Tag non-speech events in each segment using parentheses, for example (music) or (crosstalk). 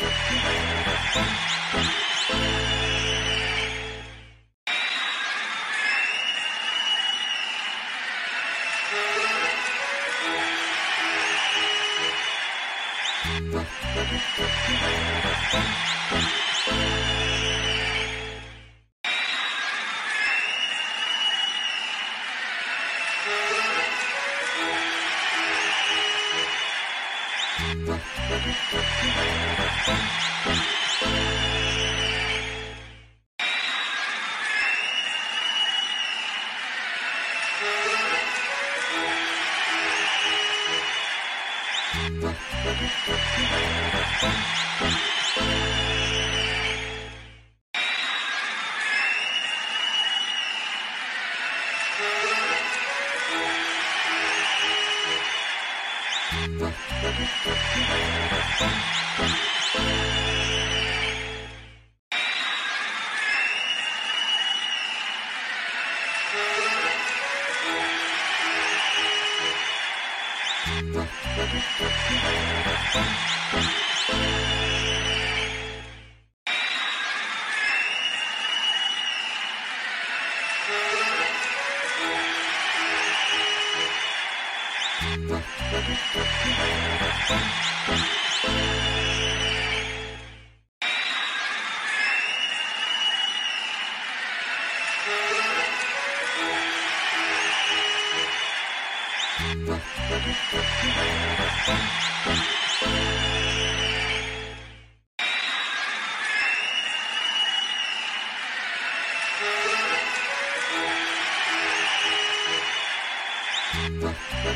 thank you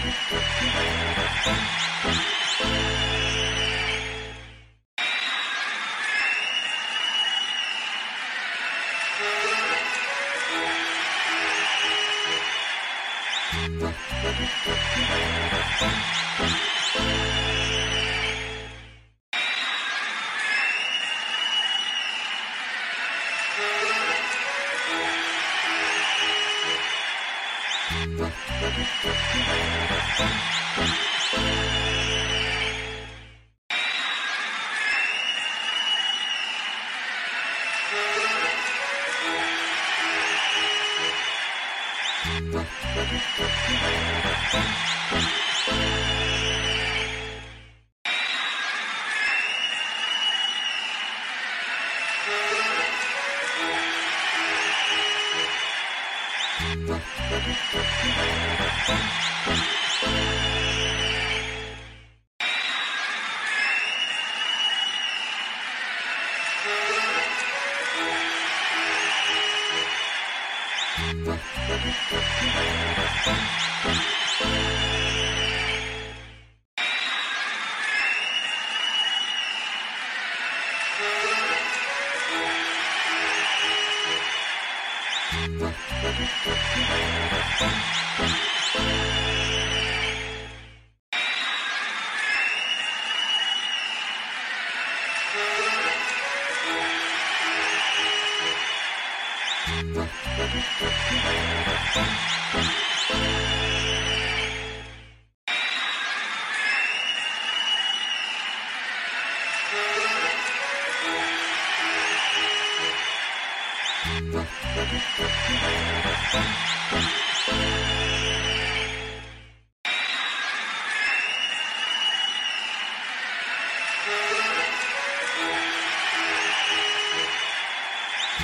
Thank you.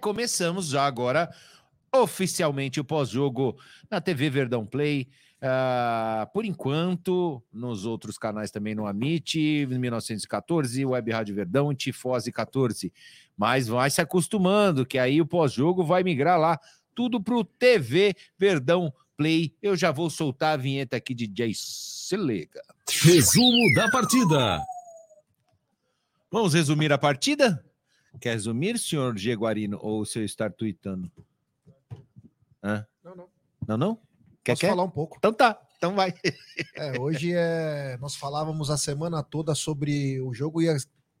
começamos já agora oficialmente o pós-jogo na TV Verdão Play. Uh, por enquanto, nos outros canais também no Amit, 1914, Web Rádio Verdão, Tifose 14. Mas vai se acostumando, que aí o pós-jogo vai migrar lá, tudo para o TV Verdão Play. Eu já vou soltar a vinheta aqui de Jay Selega. Resumo da partida. Vamos resumir a partida? Quer resumir, senhor Jaguarino, ou se eu estar tweetando? Hã? Não, não. Não, não? Quer, Posso quer? falar um pouco? Então tá, então vai. É, hoje é, nós falávamos a semana toda sobre o jogo e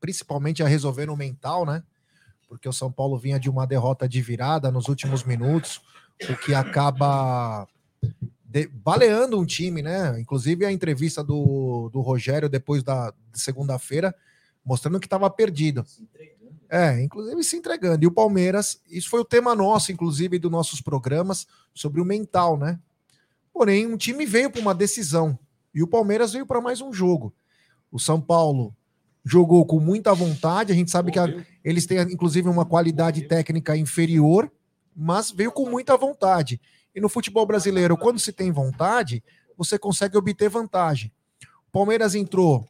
principalmente a resolver no mental, né? Porque o São Paulo vinha de uma derrota de virada nos últimos minutos, o que acaba de, baleando um time, né? Inclusive a entrevista do, do Rogério depois da de segunda-feira, mostrando que estava perdido. É, inclusive se entregando. E o Palmeiras, isso foi o tema nosso, inclusive, dos nossos programas, sobre o mental, né? Porém, um time veio para uma decisão e o Palmeiras veio para mais um jogo. O São Paulo jogou com muita vontade, a gente sabe que a, eles têm, inclusive, uma qualidade técnica inferior, mas veio com muita vontade. E no futebol brasileiro, quando se tem vontade, você consegue obter vantagem. O Palmeiras entrou,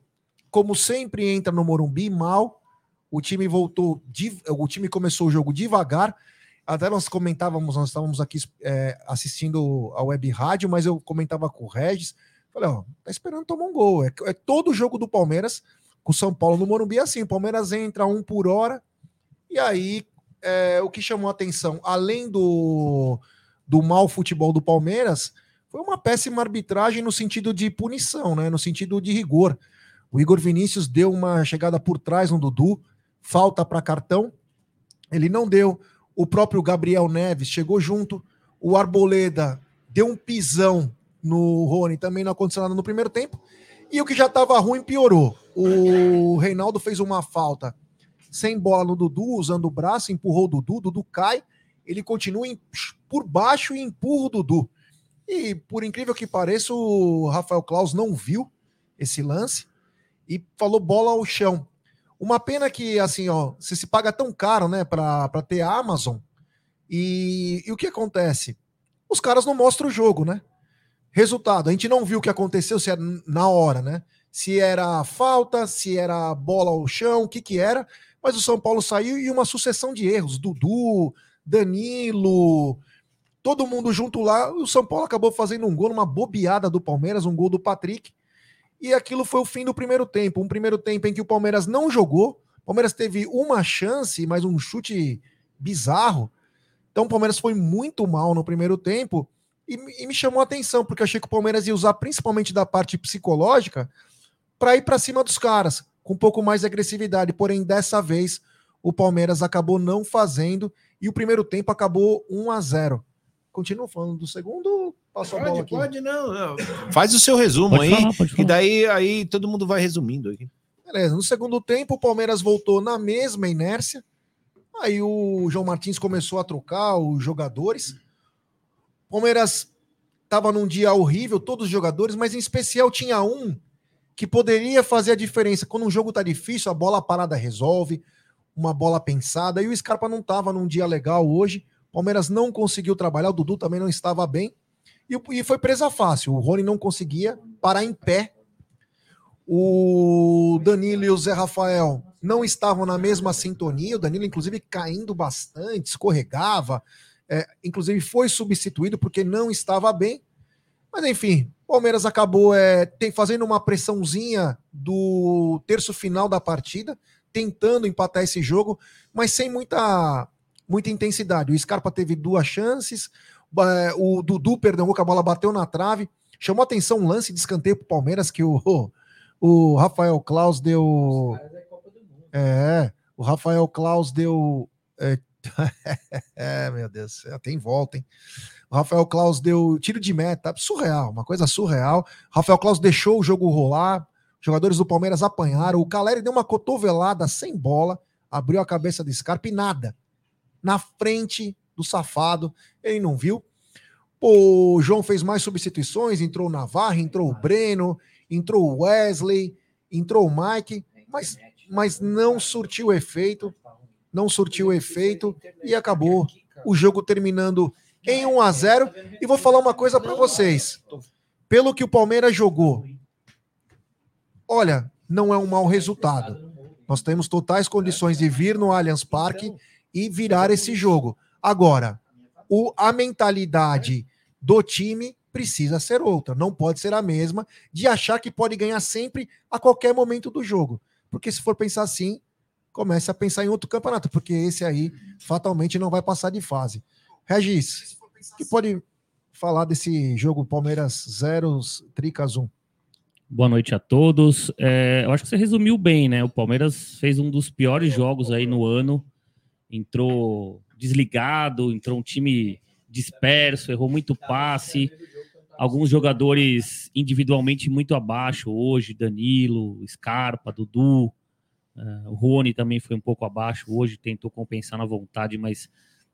como sempre entra no Morumbi, mal, o time voltou, o time começou o jogo devagar. Até nós comentávamos, nós estávamos aqui é, assistindo a web rádio, mas eu comentava com o Regis. Falei, ó, tá esperando tomar um gol. É, é todo o jogo do Palmeiras com o São Paulo no Morumbi é assim. O Palmeiras entra um por hora. E aí, é, o que chamou a atenção, além do, do mau futebol do Palmeiras, foi uma péssima arbitragem no sentido de punição, né? No sentido de rigor. O Igor Vinícius deu uma chegada por trás no Dudu, falta para cartão. Ele não deu. O próprio Gabriel Neves chegou junto. O Arboleda deu um pisão no Rony, também não aconteceu nada no primeiro tempo. E o que já estava ruim piorou. O Reinaldo fez uma falta sem bola no Dudu, usando o braço, empurrou o Dudu, o Dudu cai, ele continua por baixo e empurra o Dudu. E por incrível que pareça, o Rafael Claus não viu esse lance e falou bola ao chão. Uma pena que, assim, ó, você se paga tão caro, né, para ter a Amazon. E, e o que acontece? Os caras não mostram o jogo, né? Resultado, a gente não viu o que aconteceu se era na hora, né? Se era falta, se era bola ao chão, o que que era. Mas o São Paulo saiu e uma sucessão de erros. Dudu, Danilo, todo mundo junto lá. O São Paulo acabou fazendo um gol, uma bobeada do Palmeiras, um gol do Patrick. E aquilo foi o fim do primeiro tempo. Um primeiro tempo em que o Palmeiras não jogou. O Palmeiras teve uma chance, mas um chute bizarro. Então o Palmeiras foi muito mal no primeiro tempo. E, e me chamou a atenção, porque achei que o Palmeiras ia usar principalmente da parte psicológica para ir para cima dos caras, com um pouco mais de agressividade. Porém, dessa vez, o Palmeiras acabou não fazendo. E o primeiro tempo acabou 1 a 0 Continua falando do segundo Passo pode, a bola aqui. Pode, não, não. Faz o seu resumo pode aí, falar, e daí aí todo mundo vai resumindo aqui. Beleza, no segundo tempo o Palmeiras voltou na mesma inércia. Aí o João Martins começou a trocar os jogadores. O Palmeiras estava num dia horrível, todos os jogadores, mas em especial tinha um que poderia fazer a diferença. Quando um jogo tá difícil, a bola parada resolve, uma bola pensada. E o Scarpa não estava num dia legal hoje. O Palmeiras não conseguiu trabalhar, o Dudu também não estava bem. E, e foi presa fácil. O Rony não conseguia parar em pé. O Danilo e o Zé Rafael não estavam na mesma sintonia. O Danilo, inclusive, caindo bastante, escorregava. É, inclusive, foi substituído porque não estava bem. Mas, enfim, Palmeiras acabou é, tem, fazendo uma pressãozinha do terço final da partida, tentando empatar esse jogo, mas sem muita, muita intensidade. O Scarpa teve duas chances, o Dudu, perdão, a bola bateu na trave. Chamou atenção um lance de escanteio para o Palmeiras que o, (laughs) o Rafael Klaus deu. É, o Rafael Klaus deu. É, (laughs) é, meu Deus, tem volta, hein? O Rafael Klaus deu tiro de meta, surreal, uma coisa surreal. O Rafael Klaus deixou o jogo rolar, jogadores do Palmeiras apanharam. O Caleri deu uma cotovelada sem bola, abriu a cabeça do Scarpa e nada. Na frente do safado, ele não viu. o João fez mais substituições, entrou o Navarra, entrou o Breno, entrou o Wesley, entrou o Mike, mas, mas não surtiu efeito, não surtiu efeito e acabou o jogo terminando em 1 a 0 E vou falar uma coisa para vocês. Pelo que o Palmeiras jogou, olha, não é um mau resultado. Nós temos totais condições de vir no Allianz Parque e virar esse jogo. Agora, o, a mentalidade do time precisa ser outra, não pode ser a mesma de achar que pode ganhar sempre a qualquer momento do jogo. Porque se for pensar assim, comece a pensar em outro campeonato, porque esse aí fatalmente não vai passar de fase. Regis, que pode falar desse jogo Palmeiras 0, Tricas 1? Boa noite a todos. É, eu acho que você resumiu bem, né? O Palmeiras fez um dos piores jogos aí no ano. Entrou desligado, entrou um time disperso, errou muito passe. Alguns jogadores individualmente muito abaixo hoje, Danilo, Scarpa, Dudu. Uh, Rony também foi um pouco abaixo hoje, tentou compensar na vontade, mas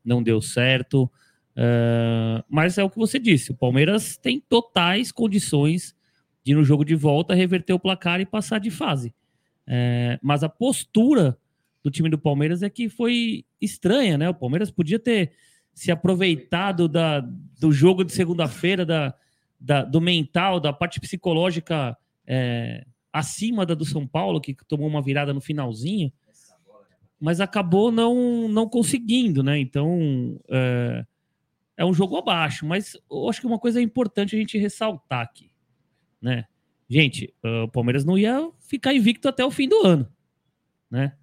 não deu certo. Uh, mas é o que você disse: o Palmeiras tem totais condições de, no jogo de volta, reverter o placar e passar de fase. Uh, mas a postura do time do Palmeiras é que foi estranha, né? O Palmeiras podia ter se aproveitado da, do jogo de segunda-feira, da, da, do mental, da parte psicológica é, acima da do São Paulo, que tomou uma virada no finalzinho mas acabou não, não conseguindo, né? Então é, é um jogo abaixo, mas eu acho que uma coisa importante a gente ressaltar aqui, né? Gente, o Palmeiras não ia ficar invicto até o fim do ano, né?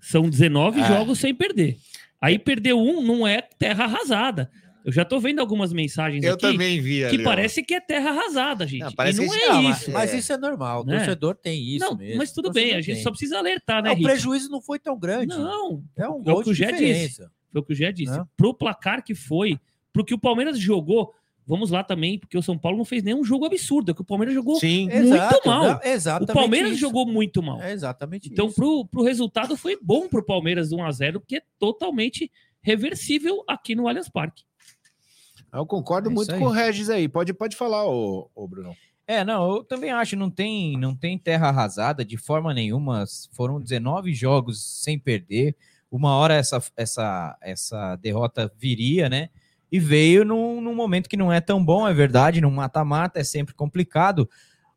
São 19 é. jogos sem perder. Aí perder um não é terra arrasada. Eu já tô vendo algumas mensagens eu aqui também vi ali, que parece que é terra arrasada, gente. Não, parece e não é não, isso. Mas, isso é normal. O né? torcedor tem isso não, mesmo. Mas tudo bem, a gente tem. só precisa alertar, né? Não, o prejuízo não foi tão grande. Não, é um gol é o que o Gé disse. Foi o que o Gé disse. Não. Pro placar que foi, pro que o Palmeiras jogou, vamos lá também, porque o São Paulo não fez nenhum jogo absurdo, é que o Palmeiras jogou Sim. muito Exato, mal. Não, o Palmeiras isso. jogou muito mal. É exatamente então, isso. Pro, pro resultado foi bom pro Palmeiras 1 a 0 porque é totalmente reversível aqui no Allianz Parque. Eu concordo é muito com o Regis aí. Pode, pode falar, ô, ô Bruno. É, não, eu também acho, não tem, não tem terra arrasada de forma nenhuma. Foram 19 jogos sem perder. Uma hora essa, essa, essa derrota viria, né? E veio num, num momento que não é tão bom, é verdade. No mata-mata é sempre complicado.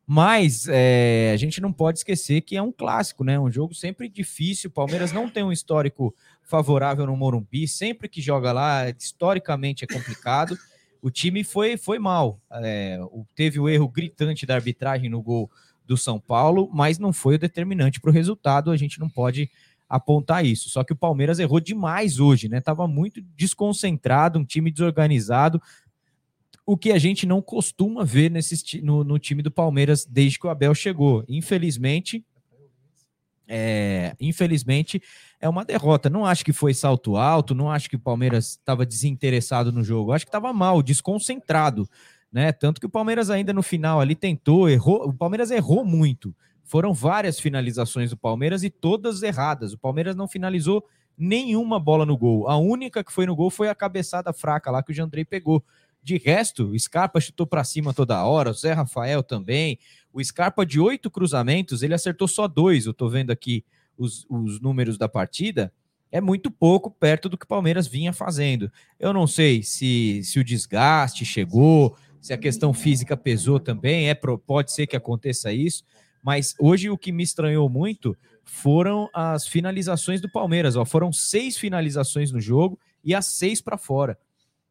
Mas é, a gente não pode esquecer que é um clássico, né? Um jogo sempre difícil. Palmeiras não tem um histórico favorável no Morumbi. Sempre que joga lá, historicamente é complicado. O time foi, foi mal. É, teve o erro gritante da arbitragem no gol do São Paulo, mas não foi o determinante para o resultado. A gente não pode apontar isso. Só que o Palmeiras errou demais hoje, né? Tava muito desconcentrado, um time desorganizado, o que a gente não costuma ver nesse, no, no time do Palmeiras desde que o Abel chegou. Infelizmente, é, infelizmente é uma derrota. Não acho que foi salto alto, não acho que o Palmeiras estava desinteressado no jogo. Acho que estava mal, desconcentrado, né? Tanto que o Palmeiras ainda no final ali tentou, errou. O Palmeiras errou muito. Foram várias finalizações do Palmeiras e todas erradas. O Palmeiras não finalizou nenhuma bola no gol. A única que foi no gol foi a cabeçada fraca lá que o Jandrei pegou. De resto, o Scarpa chutou para cima toda hora, o Zé Rafael também. O Scarpa, de oito cruzamentos, ele acertou só dois. Eu tô vendo aqui os, os números da partida. É muito pouco perto do que o Palmeiras vinha fazendo. Eu não sei se, se o desgaste chegou, se a questão física pesou também. É pode ser que aconteça isso. Mas hoje o que me estranhou muito foram as finalizações do Palmeiras. Ó. Foram seis finalizações no jogo e as seis para fora.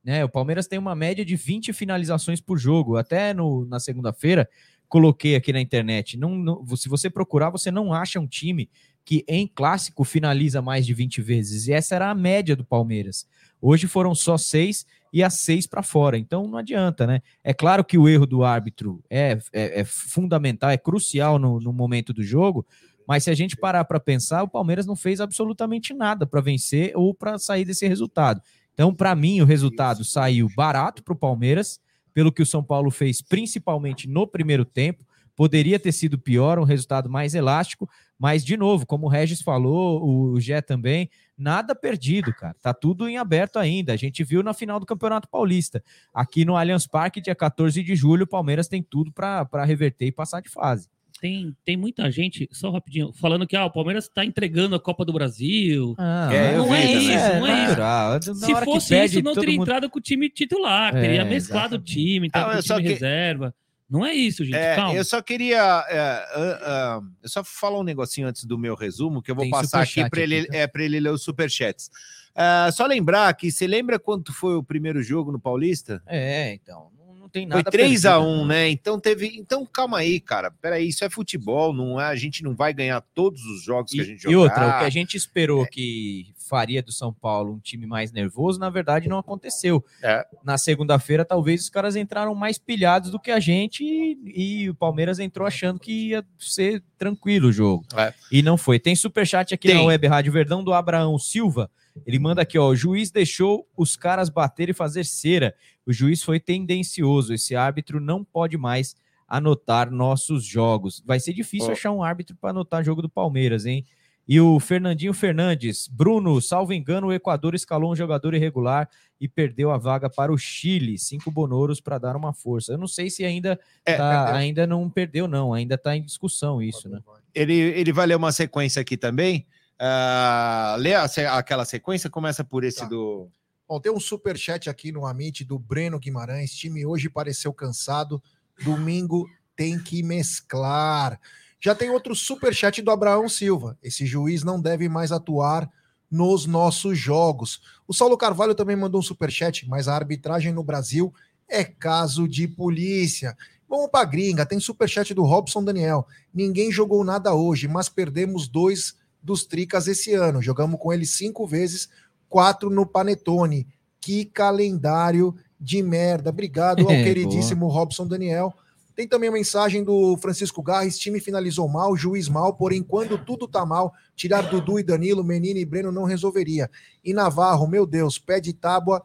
né? O Palmeiras tem uma média de 20 finalizações por jogo. Até no, na segunda-feira coloquei aqui na internet. Não, não- se você procurar, você não acha um time que em clássico finaliza mais de 20 vezes. E essa era a média do Palmeiras. Hoje foram só seis e as seis para fora. Então não adianta, né? É claro que o erro do árbitro é, é, é fundamental, é crucial no, no momento do jogo. Mas se a gente parar para pensar, o Palmeiras não fez absolutamente nada para vencer ou para sair desse resultado. Então, para mim, o resultado saiu barato para o Palmeiras, pelo que o São Paulo fez, principalmente no primeiro tempo. Poderia ter sido pior, um resultado mais elástico, mas, de novo, como o Regis falou, o Gé também, nada perdido, cara. Tá tudo em aberto ainda. A gente viu na final do Campeonato Paulista. Aqui no Allianz Parque, dia 14 de julho, o Palmeiras tem tudo para reverter e passar de fase. Tem, tem muita gente, só rapidinho, falando que ah, o Palmeiras está entregando a Copa do Brasil. É, eu não é vi também. isso, não é isso. natural. Se fosse perde, isso, não teria mundo- entrado com o time titular, É, teria mesclado o exatamente. time, Ah, tá com o time que- reserva. Não é isso, gente. É, Calma. eu só queria. é, ah, ah, eu só falar um negocinho antes do meu resumo, que eu vou Tem passar aqui para ele, tá? é, pra ele ler os superchats. Ah, só lembrar que você lembra quanto foi o primeiro jogo no Paulista? É, então. Não, tem Foi nada 3 a perdido, 1 né? Então teve. Então calma aí, cara. Peraí, isso é futebol, não é? A gente não vai ganhar todos os jogos que a E, gente e jogar. outra, o que a gente É. esperou que faria do São Paulo um time mais nervoso, na verdade não aconteceu. É. Na segunda-feira, talvez os caras entraram mais pilhados do que a gente e, e o Palmeiras entrou achando que ia ser tranquilo o jogo. É. E não foi. Tem superchat aqui na Tem. Web Rádio Verdão do Abraão Silva. Ele manda aqui, ó, o juiz deixou os caras bater e fazer cera. O juiz foi tendencioso. Esse árbitro não pode mais anotar nossos jogos. Vai ser difícil Ó. achar um árbitro para anotar jogo do Palmeiras, hein? E o Fernandinho Fernandes, Bruno, salvo engano, o Equador escalou um jogador irregular e perdeu a vaga para o Chile, cinco bonoros para dar uma força. Eu não sei se ainda É, tá- ainda não perdeu não, ainda está em discussão isso, né? Ele, ele vai ler uma sequência aqui também. Ah, lê a se- aquela sequência, começa por esse Tá. do. Bom, tem um superchat aqui no Amit do Breno Guimarães. Time hoje pareceu cansado. Domingo tem que mesclar. Já tem outro superchat do Abraão Silva. Esse juiz não deve mais atuar nos nossos jogos. O Saulo Carvalho também mandou um superchat, mas a arbitragem no Brasil é caso de polícia. Vamos para gringa. Tem superchat do Robson Daniel. Ninguém jogou nada hoje, mas perdemos dois dos tricas esse ano. Jogamos com ele cinco vezes, quatro no Panetone. Que calendário de merda. Obrigado ao (laughs) É, queridíssimo Robson Daniel. Tem também a mensagem do Francisco Garres: time finalizou mal, juiz mal, porém, quando tudo tá mal, tirar Dudu e Danilo, Menino e Breno não resolveria. E Navarro, meu Deus, pé de tábua,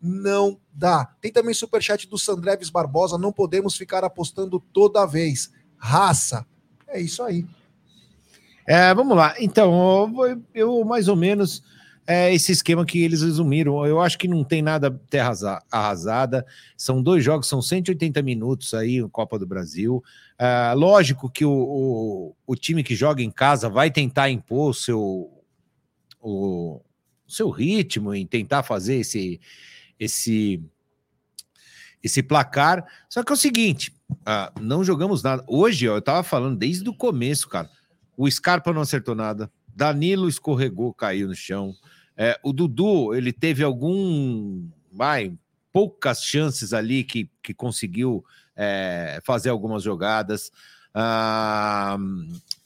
não dá. Tem também superchat do Sandreves Barbosa: não podemos ficar apostando toda vez. Raça. É isso aí. É, vamos lá. Então, eu, eu mais ou menos é esse esquema que eles resumiram. Eu acho que não tem nada terra arrasa- arrasada. São dois jogos, são 180 minutos aí no Copa do Brasil. É, lógico que o, o, o time que joga em casa vai tentar impor o seu, o, seu ritmo em tentar fazer esse, esse, esse placar. Só que é o seguinte: ah, não jogamos nada. Hoje, ó, eu tava falando desde o começo, cara. O Scarpa não acertou nada. Danilo escorregou, caiu no chão. É, o Dudu, ele teve algum. Vai, poucas chances ali que, que conseguiu é, fazer algumas jogadas. Ah,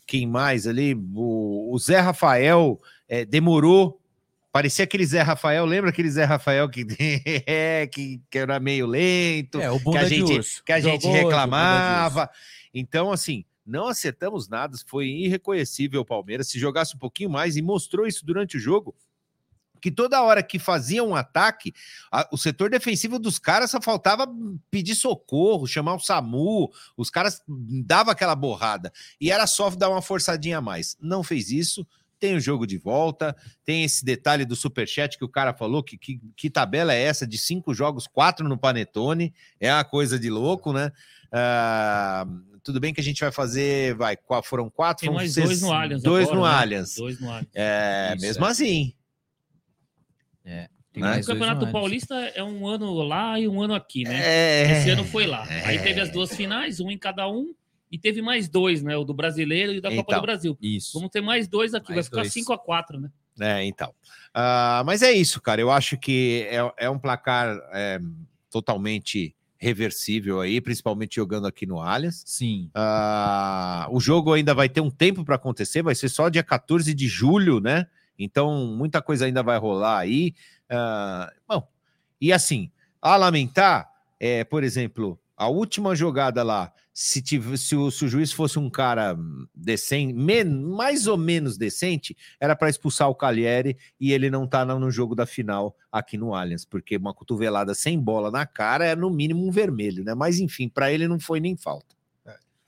quem mais ali? O, o Zé Rafael é, demorou. Parecia aquele Zé Rafael, lembra aquele Zé Rafael que, (laughs) é, que, que era meio lento? É, que a gente, que a gente Jogou reclamava. Então, assim, não acertamos nada, foi irreconhecível o Palmeiras. Se jogasse um pouquinho mais e mostrou isso durante o jogo, que toda hora que fazia um ataque, a- o setor defensivo dos caras só faltava pedir socorro, chamar o SAMU, os caras davam aquela borrada. E era só dar uma forçadinha a mais. Não fez isso. Tem o jogo de volta, tem esse detalhe do superchat que o cara falou, que, que, que tabela é essa de cinco jogos, quatro no Panetone, é uma coisa de louco, né? Ah, tudo bem que a gente vai fazer, vai, foram quatro, Tem mais ser dois no Allianz. Dois agora, no né? Allianz. Dois no Allianz. É, Isso, mesmo é. assim. Tem Né? O Campeonato Allianz. Paulista é um ano lá e um ano aqui, né? É, Esse ano foi lá. Aí teve as duas finais, um em cada um, e teve mais dois, né? O do brasileiro e o da Copa Então. do Brasil. Isso. Vamos ter mais dois aqui, vai Mais ficar dois. 5 a 4 né? É, então. Ah, mas é isso, cara. Eu acho que é, é um placar é, totalmente reversível aí, principalmente jogando aqui no Allianz. Sim. Ah, o jogo ainda vai ter um tempo para acontecer, vai ser só dia 14 de julho, né? Então, muita coisa ainda vai rolar aí. Ah, bom, e assim, a lamentar, é, por exemplo, a última jogada lá, se, tiv- se o, se o juiz fosse um cara decente, men- mais ou menos decente, era para expulsar o Cagliari e ele não tá no no jogo da final aqui no Allianz, porque uma cotovelada sem bola na cara é no mínimo um vermelho, né? Mas enfim, para ele não foi nem falta.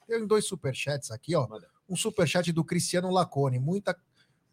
Tem dois superchats aqui, ó. Um superchat do Cristiano Lacone. Muita,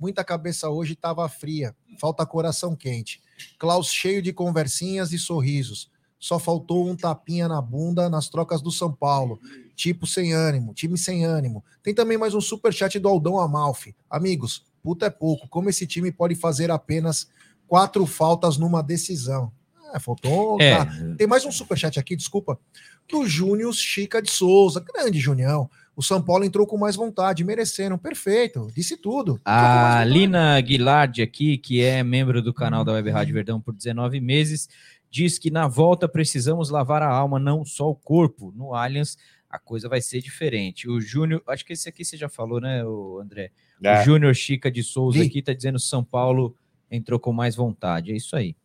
muita cabeça hoje estava fria. Falta coração quente. Klaus cheio de conversinhas e sorrisos. Só faltou um tapinha na bunda nas trocas do São Paulo. Tipo sem ânimo, time sem ânimo. Tem também mais um superchat do Aldão Amalfi. Amigos, puta é pouco. Como esse time pode fazer apenas quatro faltas numa decisão? É, faltou. É, Ah, tem mais um superchat aqui, desculpa. Do Júnior Chica de Souza. Grande Junião. O São Paulo entrou com mais vontade, mereceram. Perfeito, disse tudo. A. Lina Guilard aqui, que é membro do canal da Web Rádio Verdão por 19 meses, diz que na volta precisamos lavar a alma, não só o corpo. No Allianz a coisa vai ser diferente. O Júnior, acho que esse aqui você já falou, né, o André? O Júnior Chica de Souza Li. aqui tá dizendo São Paulo entrou com mais vontade. É isso aí.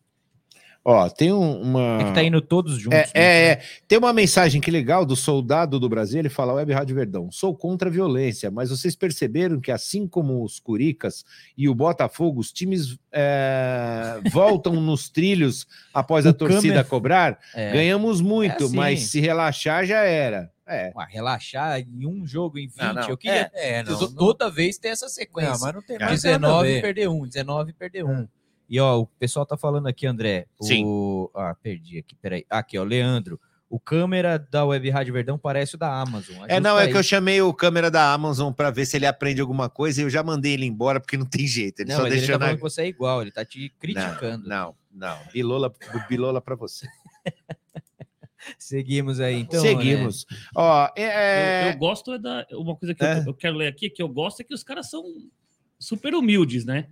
Ó, tem um- uma. É que tá indo todos juntos. É, né? é, é. tem uma mensagem que legal do soldado do Brasil. Ele fala: Web Rádio Verdão, sou contra a violência, mas vocês perceberam que, assim como os Curicas e o Botafogo, os times é, (laughs) voltam nos trilhos após a O torcida câmera- cobrar? É. Ganhamos muito, É assim. mas se relaxar já era. É. Ué, relaxar em um jogo em 20, Não, não. eu queria É, não, to- não- toda vez ter essa sequência. não, mas não tem mais nada a 19 ver. perder um, 19 perder um. E ó, o pessoal tá falando aqui, André. Sim. O... Ah, perdi aqui, peraí. Aqui, ó, Leandro. O câmera da Web Rádio Verdão parece o da Amazon. É, não, Ajusta é que eu aí. chamei o câmera da Amazon para ver se ele aprende alguma coisa e eu já mandei ele embora porque não tem jeito. Ele Não, só mas ele deixou tá na... falando que você é igual, ele tá te criticando. Não, não. Bilola, bilola para você. (laughs) Seguimos aí, então. né? Seguimos. Ó, é, Eu, eu gosto é da. Uma coisa que É. eu, eu quero ler aqui, que eu gosto, é que os caras são super humildes, né?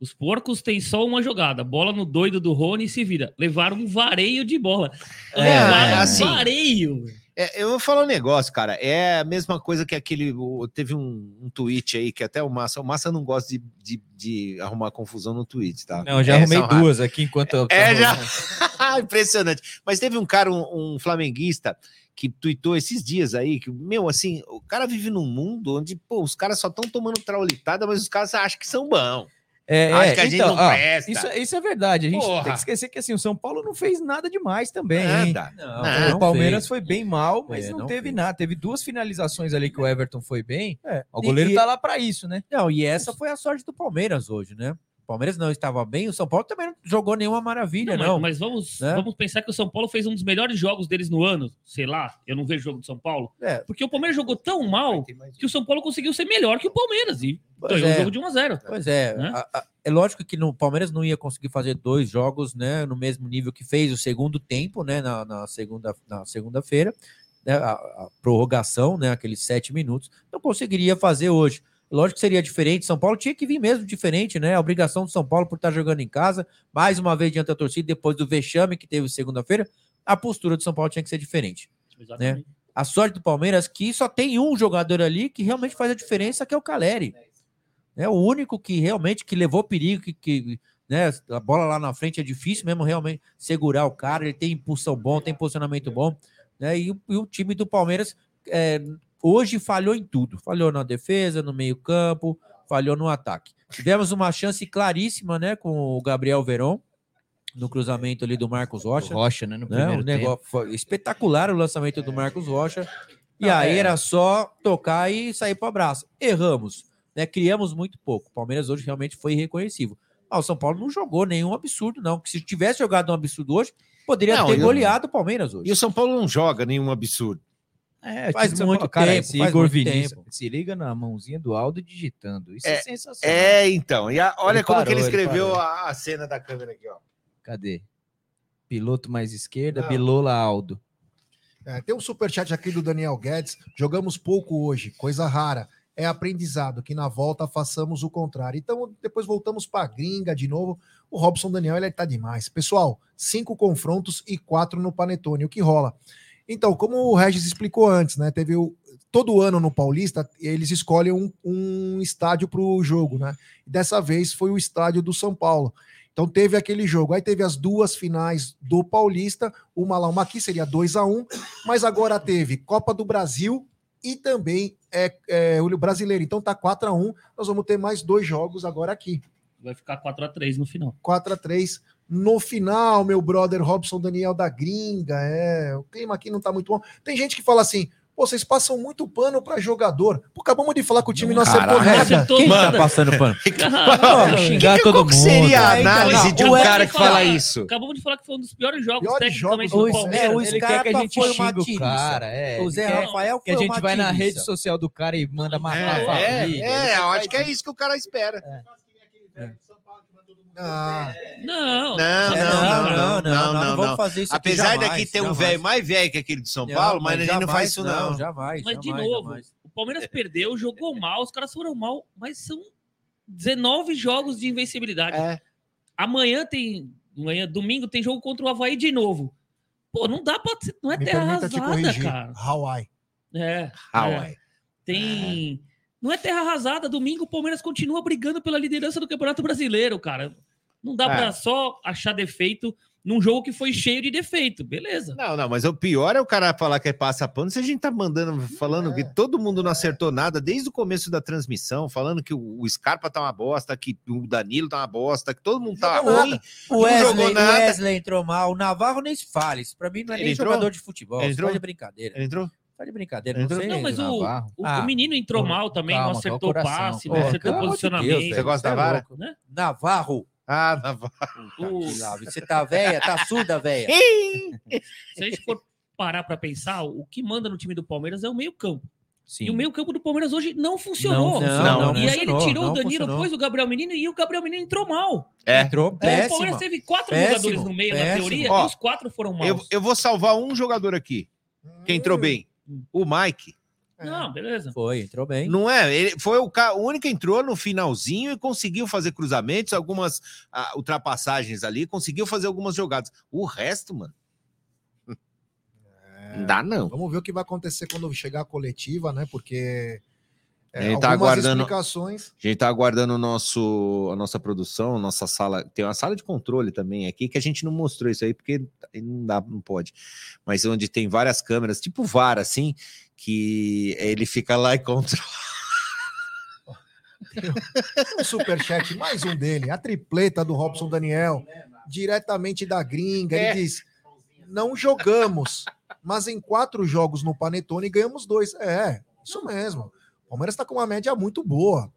Os porcos têm só uma jogada, bola no doido do Rony e se vira. Levaram um vareio de bola. É, Levaram assim, um vareio. É, eu vou falar um negócio, cara. É a mesma coisa que aquele. teve um, um tweet aí que até o Massa. O Massa não gosta de, de, de arrumar confusão no tweet, tá? Não, eu já É, arrumei duas aqui enquanto eu É, já. (laughs) Impressionante. Mas teve um cara, um, um flamenguista, que tweetou esses dias aí, que, meu, assim, o cara vive num mundo onde, pô, os caras só estão tomando traulitada, mas os caras acham que são bons. É, Acho é, que a gente então, não ó, presta. Isso, isso é verdade. A gente Porra. tem que esquecer que assim, o São Paulo não fez nada demais também. Nada. Não, Não, não o Palmeiras fez. foi bem mal, mas É, não, não teve fez. nada. Teve duas finalizações ali que o Everton foi bem. É. O goleiro E- tá lá pra isso, né? Não, e essa foi a sorte do Palmeiras hoje, né? O Palmeiras não estava bem, o São Paulo também não jogou nenhuma maravilha, Não, não. mas, mas vamos, Né? vamos pensar que o São Paulo fez um dos melhores jogos deles no ano. Sei lá, eu não vejo jogo do São Paulo. É. Porque o Palmeiras jogou tão mal que o São Paulo conseguiu ser melhor que o Palmeiras e Pois ganhou o é. jogo de 1 a 0 Pois é, Né? a- a- é lógico que no o Palmeiras não ia conseguir fazer dois jogos, né, no mesmo nível que fez o segundo tempo, né, na, na segunda na segunda-feira, né, a, a prorrogação, né, aqueles sete minutos, não conseguiria fazer hoje. Lógico que seria diferente. São Paulo tinha que vir mesmo diferente, né? A obrigação do São Paulo por estar jogando em casa, mais uma vez diante da torcida, depois do vexame que teve segunda-feira, a postura do São Paulo tinha que ser diferente. Exatamente. A sorte do Palmeiras que só tem um jogador ali que realmente faz a diferença, que é o Caleri. É o único que realmente que levou perigo, que, que né, a bola lá na frente é difícil mesmo realmente segurar o cara, ele tem impulsão bom, tem posicionamento bom, né? E, o- e o time do Palmeiras é, hoje falhou em tudo, falhou na defesa, no meio-campo, falhou no ataque. Tivemos uma chance claríssima, né, com o Gabriel Veron no cruzamento ali do Marcos O Rocha Rocha, né? No né? primeiro Um tempo. negócio foi espetacular o lançamento do Marcos Rocha. E Não, aí é. era só tocar e sair para o abraço. Erramos, né? Criamos muito pouco. O Palmeiras hoje realmente foi irreconhecível. Ah, o São Paulo não jogou nenhum absurdo, não. Porque se tivesse jogado um absurdo hoje, poderia Não, ter goleado o Palmeiras hoje. E o São Paulo não joga nenhum absurdo. É, Faz tipo, muito cara, tempo, esse faz Igor muito Vinícius, tempo. se liga na mãozinha do Aldo digitando. Isso é, É, sensacional. É, então. E a- olha Ele como parou, que ele ele escreveu parou. a, a cena da câmera aqui, ó. Cadê? Piloto mais esquerda, Não. Bilola Aldo. É, tem um superchat aqui do Daniel Guedes. Jogamos pouco hoje, coisa rara. é aprendizado, que na volta façamos o contrário. Então, depois voltamos para a gringa de novo. O Robson Daniel, ele tá demais. Pessoal, cinco confrontos e quatro no Panetone, o que rola? Então, como o Regis explicou antes, né? Teve o, todo ano no Paulista, eles escolhem um, um estádio para o jogo, né? E dessa vez foi o estádio do São Paulo. Então teve aquele jogo. Aí teve as duas finais do Paulista, uma lá, uma aqui, seria 2 a 1 um, mas agora teve Copa do Brasil e também é, é, o brasileiro. Então tá 4 a 1 Nós vamos ter mais dois jogos agora aqui. Vai ficar 4 a 3 no final. 4 a 3 no final, meu brother Robson Daniel da Gringa. É, o clima aqui não tá muito bom. Tem gente que fala assim: Pô, vocês passam muito pano para jogador. Pô, acabamos de falar que o time não acertou Caralho, nada. acertou Quem nada. tá passando pano? (laughs) Caralho, xingar que, todo qual que mundo. seria a então, análise não, de o um cara que fala- fala isso? Acabamos de falar que foi um dos piores jogos Piores tecnicamente jogos do Palmeiras. É, o Ele quer Scarpa que a gente foi uma o cara. É, O Zé Rafael que a gente vai na rede social do cara e manda matar a É, família. é, faz acho que é isso que o cara espera. Ah, Não, Não, É, não, não, não, não, não, vamos não. fazer isso Apesar daqui ter um velho mais velho que aquele de São Não, Paulo, mas, ele não jamais, faz isso não. Jamais, Mas de novo, jamais. o Palmeiras perdeu, jogou mal, os caras foram mal, mas são 19 jogos de invencibilidade. É. Amanhã tem. Amanhã, domingo, tem jogo contra o Havaí de novo. Pô, não dá pra. Não é me terra te arrasada, corrigir. cara. Hawaii. É. É. ué. Tem. Não é terra arrasada. Domingo o Palmeiras continua brigando pela liderança do Campeonato Brasileiro, cara. Não dá É. pra só achar defeito num jogo que foi cheio de defeito. Beleza. Não, não, mas o pior é o cara falar que é passa pano. Se a gente tá mandando, falando É. que todo mundo não acertou nada desde o começo da transmissão, falando que o Scarpa tá uma bosta, que o Danilo tá uma bosta, que todo mundo tá ruim. O Não Wesley. Wesley entrou mal, o Navarro nem se fale. Isso pra mim não é Ele nem entrou? jogador de futebol. Ele entrou? entrou? de brincadeira. Ele entrou? Tá de brincadeira. Entrou? Não, sei Não, mas o, o, Ah, o menino entrou pô, mal também, calma, não acertou o passe, pô. não acertou o Deus, posicionamento. velho. Você gosta da é vara? né? Navarro. Ah, Navarro. (laughs) O- Você tá velha? Tá surda, velha? (laughs) se a gente for parar pra pensar, o que manda no time do Palmeiras é o meio-campo. Sim. E o meio-campo do Palmeiras hoje não funcionou. Não, não e aí ele tirou não o Danilo, funcionou. pôs o Gabriel Menino e o Gabriel Menino entrou mal. É. Entrou É, o Palmeiras péssimo. teve quatro Péssimo, jogadores no meio na péssimo. teoria Ó, e os quatro foram maus. Eu, eu vou salvar um jogador aqui, que entrou bem. O Mike. Não, beleza. Foi, entrou bem. Não é? Ele foi o, ca- o único que entrou no finalzinho e conseguiu fazer cruzamentos, algumas ah, ultrapassagens ali, conseguiu fazer algumas jogadas. O resto, mano. Não dá, não. Vamos ver o que vai acontecer quando chegar a coletiva, né? Porque é, Ele tá algumas aguardando- explicações. A gente tá aguardando o nosso, a nossa produção, nossa sala. Tem uma sala de controle também aqui, que a gente não mostrou isso aí, porque não dá, não pode. Mas onde tem várias câmeras, tipo VAR, assim, que ele fica lá e controla. Um superchat, mais um dele, a tripleta do Robson Daniel, diretamente da gringa. Ele É. diz: não jogamos, mas em quatro jogos no Panetone ganhamos dois. É, isso mesmo. O Palmeiras está com uma média muito boa.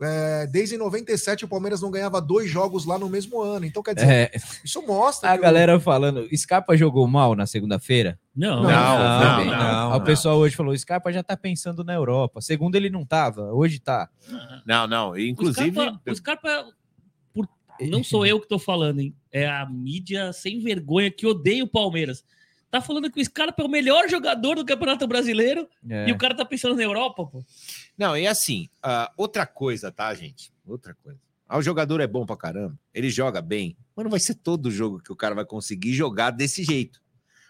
É, desde 97 o Palmeiras não ganhava dois jogos lá no mesmo ano. Então, quer dizer, É, isso mostra a galera falando, Scarpa jogou mal na segunda-feira? Não, Não, não, não, Aí O não. pessoal hoje falou, Scarpa já tá pensando na Europa. Segundo ele não tava, hoje tá. Não, não. Inclusive. O Scarpa, o Scarpa, por- não sou eu que tô falando, hein? É a mídia sem vergonha que odeia o Palmeiras. Tá falando que o Scarpa é o melhor jogador do Campeonato Brasileiro É. e o cara tá pensando na Europa, pô. Não, e assim, ah, outra coisa, tá, gente? Outra coisa. Ah, o jogador é bom pra caramba, ele joga bem, mas não vai ser todo jogo que o cara vai conseguir jogar desse jeito.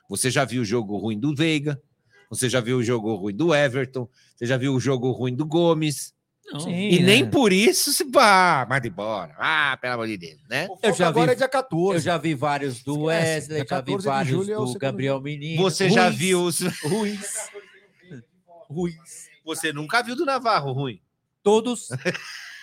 Você já viu o jogo ruim do Veiga, você já viu o jogo ruim do Everton, você já viu o jogo ruim do Gomes, Não. Sim, e né? nem por isso se pá, manda embora. Ah, pelo amor de Deus, né? Eu já agora vi- é dia 14. Eu já vi vários do Esquece, Wesley, já vi 14 de vários é do segundo Gabriel Menino. Você já Ruiz, viu os. Ruiz. Ruiz. Você nunca viu do Navarro ruim. Todos.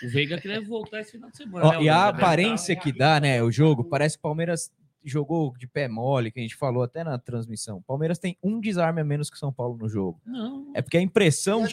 O Veiga queria voltar esse final de semana. Ó, né? e a aparência tá- que dá, né, o jogo, parece que o Palmeiras jogou de pé mole, que a gente falou até na transmissão. O Palmeiras tem um desarme a menos que o São Paulo no jogo. Não. É porque a impressão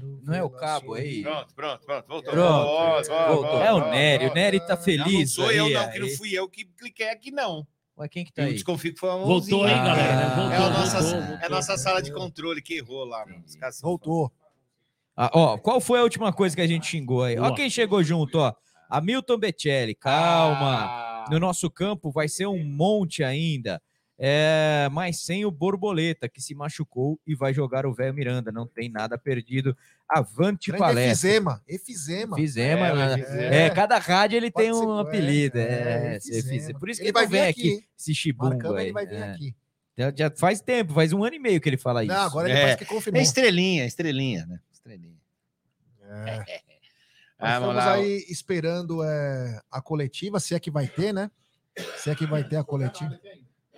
Quero Não é o cabo aí? Pronto, pronto, pronto. Voltou. Pronto. Voltou, Voltou. É o voltou, Nery, o voltou. Nery tá Não, feliz. Não sou eu, aí, não, que não fui eu que cliquei aqui, não. Mas quem que tá Eu aí? desconfio que foi uma Voltou mãozinha. aí, galera. né? Ah, Voltou, É a nossa, voltou, é a voltou. nossa sala de controle que errou lá, mano. Os caras são Voltou. Ah, ó, qual foi a última coisa que a gente xingou aí? Ó Boa. quem chegou junto, ó. Hamilton Becelli, calma. Ah, No nosso campo vai ser um monte ainda. É, mas sem o Borboleta, que se machucou e vai jogar o velho Miranda. Não tem nada perdido. Avante Grande palestra. efizema. Efizema. Fizema, É, né? Efizema. É, cada rádio ele Pode tem um é, apelido. é, É, Efizema. Efizema. Por isso que Ele ele, vai vir vem aqui. aqui, esse chibungo aí. ele vai vir É. aqui. Já, já faz tempo, faz um ano e meio que ele fala isso. Não, agora ele É. parece que É confirmou. estrelinha, estrelinha, né? Estrelinha. É. Nós (laughs) Ah, estamos lá. aí esperando é, a coletiva, se é que vai ter, né? Se é que vai ter a coletiva.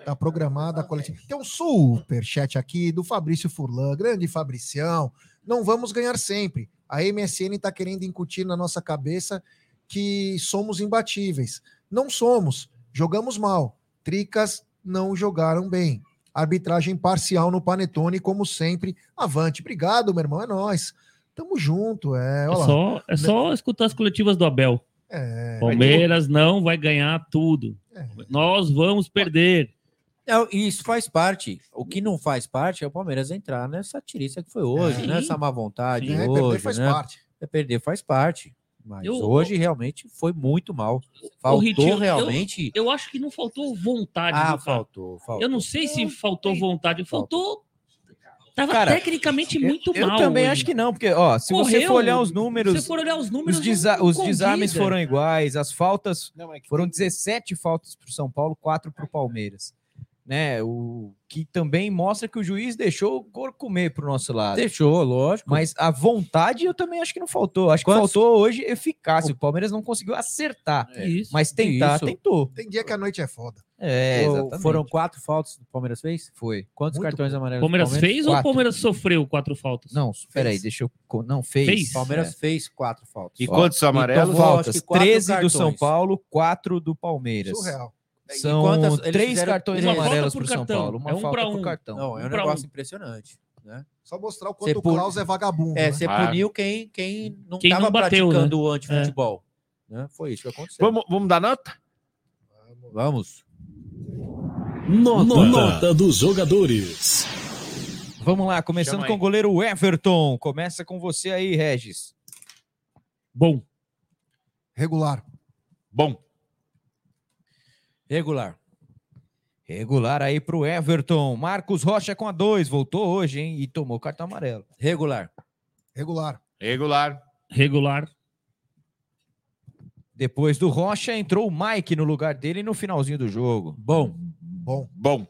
Tá programada a coletiva. Tem um super chat aqui do Fabrício Furlan, grande Fabricião. Não vamos ganhar sempre. A MSN está querendo incutir na nossa cabeça que somos imbatíveis. Não somos. Jogamos mal. Tricas não jogaram bem. Arbitragem parcial no Panetone, como sempre. Avante. Obrigado, meu irmão. É nóis. Tamo junto. É, É só, é só escutar as coletivas do Abel. É, Palmeiras não vai ganhar tudo. É. Nós vamos perder. É, isso faz parte. O que não faz parte é o Palmeiras entrar nessa tiriça que foi hoje, É. né? Sim. Essa má vontade é, hoje, perder faz né? parte. É, perder faz parte. Mas Eu- hoje realmente foi muito mal. Faltou Ritinho, eu- realmente. Eu acho que não faltou vontade. Ah, faltou, faltou. Eu não sei se faltou vontade. Faltou. Tava Cara, tecnicamente muito eu mal. também hoje. acho que não, porque, ó, se você Correu, for olhar os Se números, você for olhar os números. os, desa- os desarmes foram iguais, as faltas Não, é Foram 17 faltas para o São Paulo, 4 para o Palmeiras. Né? O que também mostra que o juiz deixou o cor comer para o nosso lado. Deixou, lógico. Mas a vontade eu também acho que não faltou. Acho Quantos- que faltou hoje eficácia. O Palmeiras não conseguiu acertar. Isso. Mas tentar, Isso. tentou. Tem dia que a noite é foda. É, exatamente. Foram quatro faltas que o Palmeiras fez? Foi. Quantos Muito cartões amarelos? O Palmeiras do fez ou o Quatro. Palmeiras sofreu quatro faltas? Não, peraí, deixa eu. Não, fez. Fez? O Palmeiras É. fez quatro faltas. E quantos amarelos? então, Faltas, acho que quatro 13 do cartões. São Paulo, 4 do Palmeiras. Surreal. São quantas- eles três cartões três. amarelos Uma para o São por cartão. Paulo. Uma É um falta pra por um. cartão. Não, é um Um negócio um. impressionante. Né? Só mostrar o quanto o Klaus é vagabundo. É, né? você puniu quem, quem não Quem não estava bateu, praticando o antifutebol. Né? Foi isso que aconteceu. Vamos, vamos dar nota? Vamos. Nota, Nota dos jogadores. Vamos lá, começando Chama com aí. o goleiro Everton. Começa com você aí, Regis. Bom. Regular. Bom. Regular. Regular aí pro Everton. Marcos Rocha com a 2. Voltou hoje, hein? E tomou cartão amarelo. Regular. Regular. Regular. Regular. Depois do Rocha, entrou o Mike no lugar dele no finalzinho do jogo. Bom. Bom. Bom.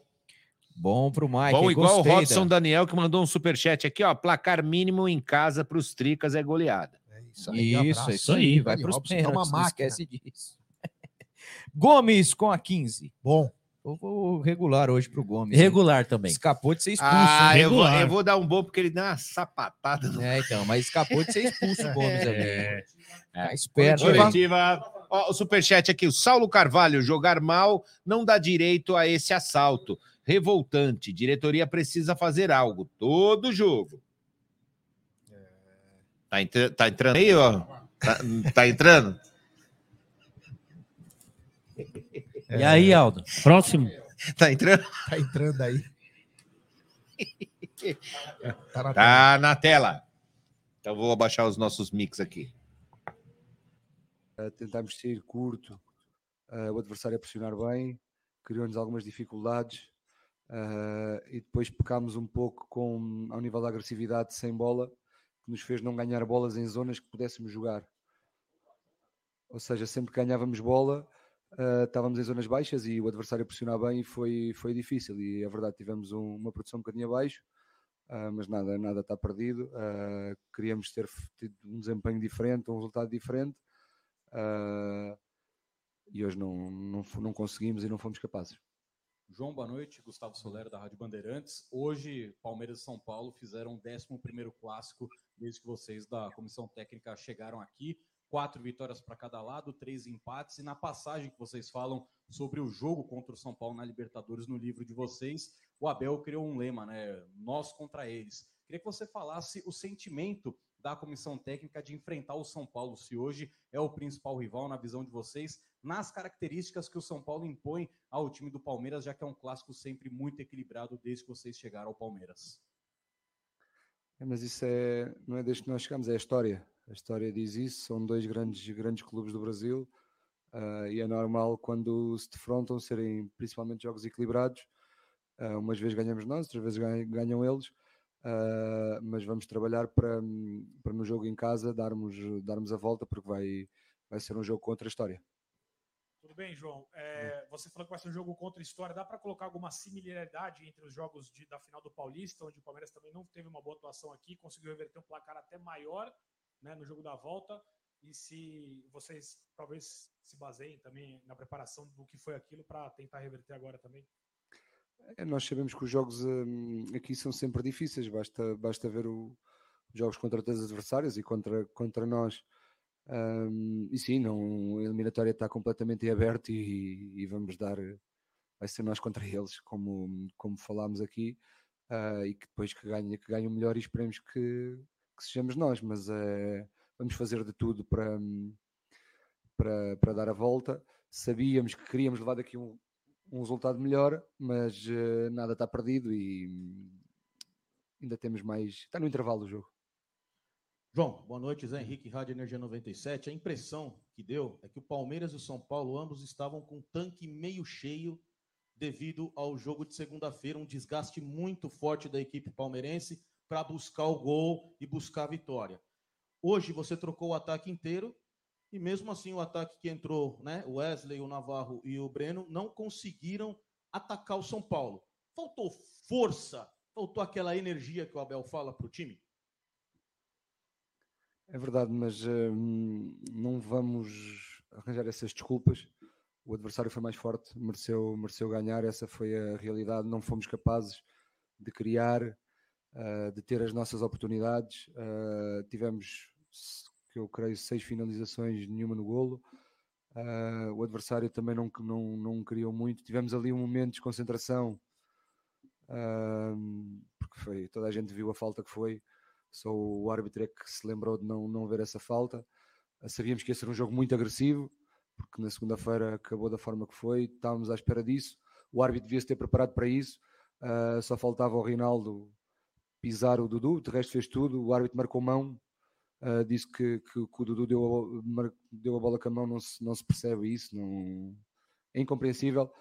Bom pro Mike. Bom, igual gostei o Rodson da- Daniel que mandou um superchat aqui, ó. Placar mínimo em casa para os Tricas é goleada. É isso Isso, abraço. isso aí. Vai Aí, pros Robson, tá pênaltis, uma não máquina. esquece disso. Gomes com a 15. Bom. Eu vou regular hoje pro Gomes. hein? Regular também. Escapou de ser expulso. Ah, hein? eu vou, eu vou dar um bom porque ele deu uma sapatada no É, então, mas escapou de ser expulso o Gomes ali. É. Tá esperto. Coletiva. Ó, o superchat aqui, o Saulo Carvalho, jogar mal não dá direito a esse assalto. Revoltante. Diretoria precisa fazer algo. Todo jogo. Tá, entra- tá entrando aí, ó? Tá, tá entrando? E aí, Aldo? Próximo. Tá entrando? Tá entrando aí. (laughs) Tá na tela. Tá na tela. Então vou abaixar os nossos mix aqui. Uh, tentámos sair curto, uh, o adversário a pressionar bem, criou-nos algumas dificuldades uh, e depois pecámos um pouco com, ao nível da agressividade sem bola, que nos fez não ganhar bolas em zonas que pudéssemos jogar. Ou seja, sempre que ganhávamos bola, uh, estávamos em zonas baixas e o adversário pressionar bem foi, foi difícil. E é verdade, tivemos um- uma produção um bocadinho abaixo, uh, mas nada, nada está perdido. Uh, queríamos ter tido um desempenho diferente, um resultado diferente. E hoje não, não, não conseguimos e não fomos capazes. João, boa noite. Gustavo Solero, da Rádio Bandeirantes. Hoje, Palmeiras e São Paulo fizeram o 11º clássico desde que vocês da comissão técnica chegaram aqui. Quatro vitórias para cada lado, três empates. E na passagem que vocês falam sobre o jogo contra o São Paulo na Libertadores, no livro de vocês, o Abel criou um lema, né? Nós contra eles. Queria que você falasse o sentimento da comissão técnica de enfrentar o São Paulo, se hoje é o principal rival na visão de vocês, nas características que o São Paulo impõe ao time do Palmeiras, já que é um clássico sempre muito equilibrado desde que vocês chegaram ao Palmeiras. É, mas isso é, não é desde que nós chegamos, é a história. A história diz isso, são dois grandes, grandes clubes do Brasil uh, e é normal quando se defrontam serem principalmente jogos equilibrados. Uh, umas vezes ganhamos nós, outras vezes ganham, ganham eles, uh, mas vamos trabalhar para, para no jogo em casa darmos, darmos a volta porque vai, vai ser um jogo contra a história. Tudo bem, João? É, você falou que vai ser um jogo contra a história. Dá para colocar alguma similaridade entre os jogos de, da final do Paulista, onde o Palmeiras também não teve uma boa atuação aqui, conseguiu reverter um placar até maior né, no jogo da volta? E se vocês talvez se baseiem também na preparação do que foi aquilo para tentar reverter agora também? É, nós sabemos que os jogos hum, aqui são sempre difíceis, basta, basta ver os jogos contra os adversários e contra, contra nós. Um, e sim, não, a eliminatória está completamente aberta e, e, vamos dar, vai ser nós contra eles, como, como falámos aqui, uh, e que depois que ganhe, que ganhe o melhor e esperemos que, que sejamos nós, mas uh, vamos fazer de tudo para, para, para dar a volta. Sabíamos que queríamos levar daqui um, um resultado melhor, mas uh, nada está perdido e ainda temos mais. Está no intervalo do jogo. João, boa noite, Zé Henrique, Rádio Energia 97. A impressão que deu é que o Palmeiras e o São Paulo ambos estavam com o tanque meio cheio devido ao jogo de segunda-feira, um desgaste muito forte da equipe palmeirense para buscar o gol e buscar a vitória. Hoje você trocou o ataque inteiro e mesmo assim o ataque que entrou, né, o Wesley, o Navarro e o Breno não conseguiram atacar o São Paulo. Faltou força, faltou aquela energia que o Abel fala para o time. É verdade, mas hum, não vamos arranjar essas desculpas. O adversário foi mais forte, mereceu, mereceu ganhar, essa foi a realidade. Não fomos capazes de criar, uh, de ter as nossas oportunidades. Uh, tivemos, que eu creio, seis finalizações, nenhuma no golo. Uh, o adversário também não, não, não criou muito. Tivemos ali um momento de desconcentração, porque foi, toda a gente viu a falta que foi só o árbitro é que se lembrou de não, não ver essa falta. Sabíamos que ia ser um jogo muito agressivo, porque na segunda-feira acabou da forma que foi, estávamos à espera disso. O árbitro devia se ter preparado para isso, uh, só faltava o Rinaldo pisar o Dudu, de resto fez tudo. O árbitro marcou mão, uh, disse que, que, que, o Dudu deu a, deu a bola com a mão, não se, não se percebe isso, não... é incompreensível.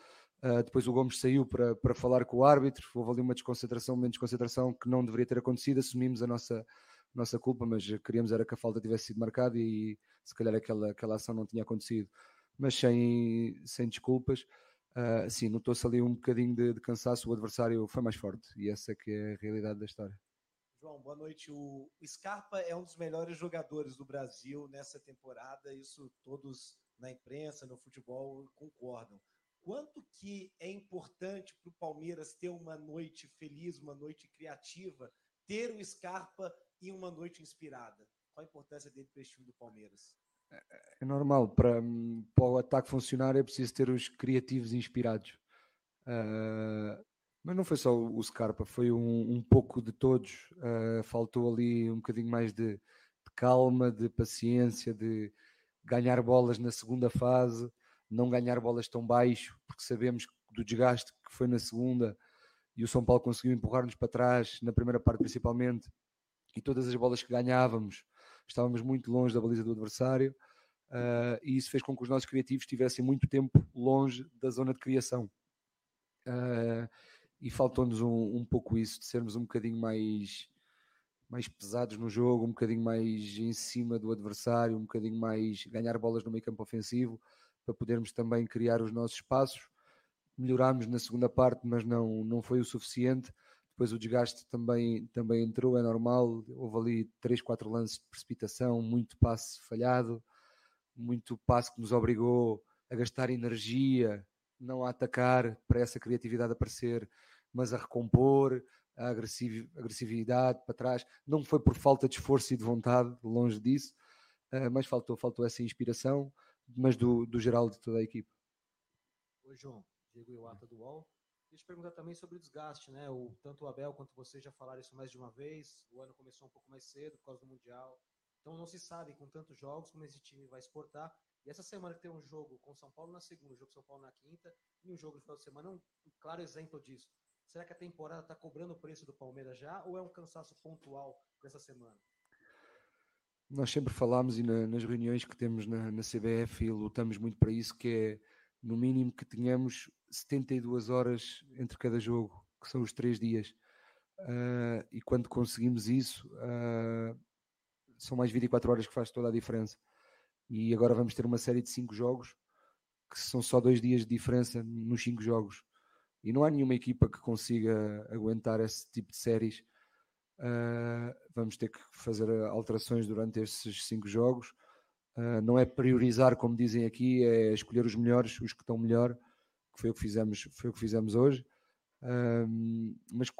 Uh, depois o Gomes saiu para, para falar com o árbitro, houve ali uma desconcentração, uma desconcentração que não deveria ter acontecido, assumimos a nossa, nossa culpa, mas queríamos era que a falta tivesse sido marcada e se calhar aquela, aquela ação não tinha acontecido. Mas sem, sem desculpas, uh, sim, notou-se ali um bocadinho de, de, cansaço, o adversário foi mais forte e essa é que é a realidade da história. João, boa noite. O Scarpa é um dos melhores jogadores do Brasil nessa temporada, isso todos na imprensa, no futebol concordam quanto que é importante para o Palmeiras ter uma noite feliz, uma noite criativa, ter o Scarpa e uma noite inspirada? Qual a importância dele para esse time do Palmeiras? É, normal, para, para o ataque funcionar é preciso ter os criativos inspirados. Uh, mas não foi só o Scarpa, foi um, um pouco de todos. Uh, faltou ali um bocadinho mais de, de, calma, de paciência, de ganhar bolas na segunda fase não ganhar bolas tão baixo, porque sabemos do desgaste que foi na segunda e o São Paulo conseguiu empurrar-nos para trás, na primeira parte principalmente, e todas as bolas que ganhávamos estávamos muito longe da baliza do adversário, uh, e isso fez com que os nossos criativos estivessem muito tempo longe da zona de criação. Uh, e faltou-nos um, um, pouco isso, de sermos um bocadinho mais, mais pesados no jogo, um bocadinho mais em cima do adversário, um bocadinho mais ganhar bolas no meio campo ofensivo para podermos também criar os nossos espaços. Melhorámos na segunda parte, mas não, não foi o suficiente. Depois o desgaste também, também entrou, é normal. Houve ali três, quatro lances de precipitação, muito passe falhado, muito passe que nos obrigou a gastar energia, não a atacar para essa criatividade aparecer, mas a recompor, a agressividade para trás. Não foi por falta de esforço e de vontade, longe disso, eh, mas faltou, faltou essa inspiração mas do, do geral de toda a equipe. Oi, João. Diego Iwata do UOL. Deixa eu perguntar também sobre o desgaste, né? O, tanto o Abel quanto você já falaram isso mais de uma vez. O ano começou um pouco mais cedo por causa do Mundial. Então não se sabe com tantos jogos como esse time vai exportar. E essa semana tem um jogo com São Paulo na segunda, um jogo com São Paulo na quinta, e um jogo no final de semana, um, claro exemplo disso. Será que a temporada está cobrando o preço do Palmeiras já ou é um cansaço pontual dessa semana? Nós sempre falámos e na- nas reuniões que temos na, na CBF lutamos muito para isso, que é no mínimo que tenhamos 72 horas entre cada jogo, que são os três dias. Ah, e quando conseguimos isso, ah, são mais 24 horas que faz toda a diferença. E agora vamos ter uma série de cinco jogos, que são só dois dias de diferença nos cinco jogos. E não há nenhuma equipa que consiga aguentar esse tipo de séries. Uh, vamos ter que fazer alterações durante esses cinco jogos. Uh, não é priorizar, como dizem aqui, é escolher os melhores, os que estão melhor, que foi o que fizemos, foi o que fizemos hoje. Um, mas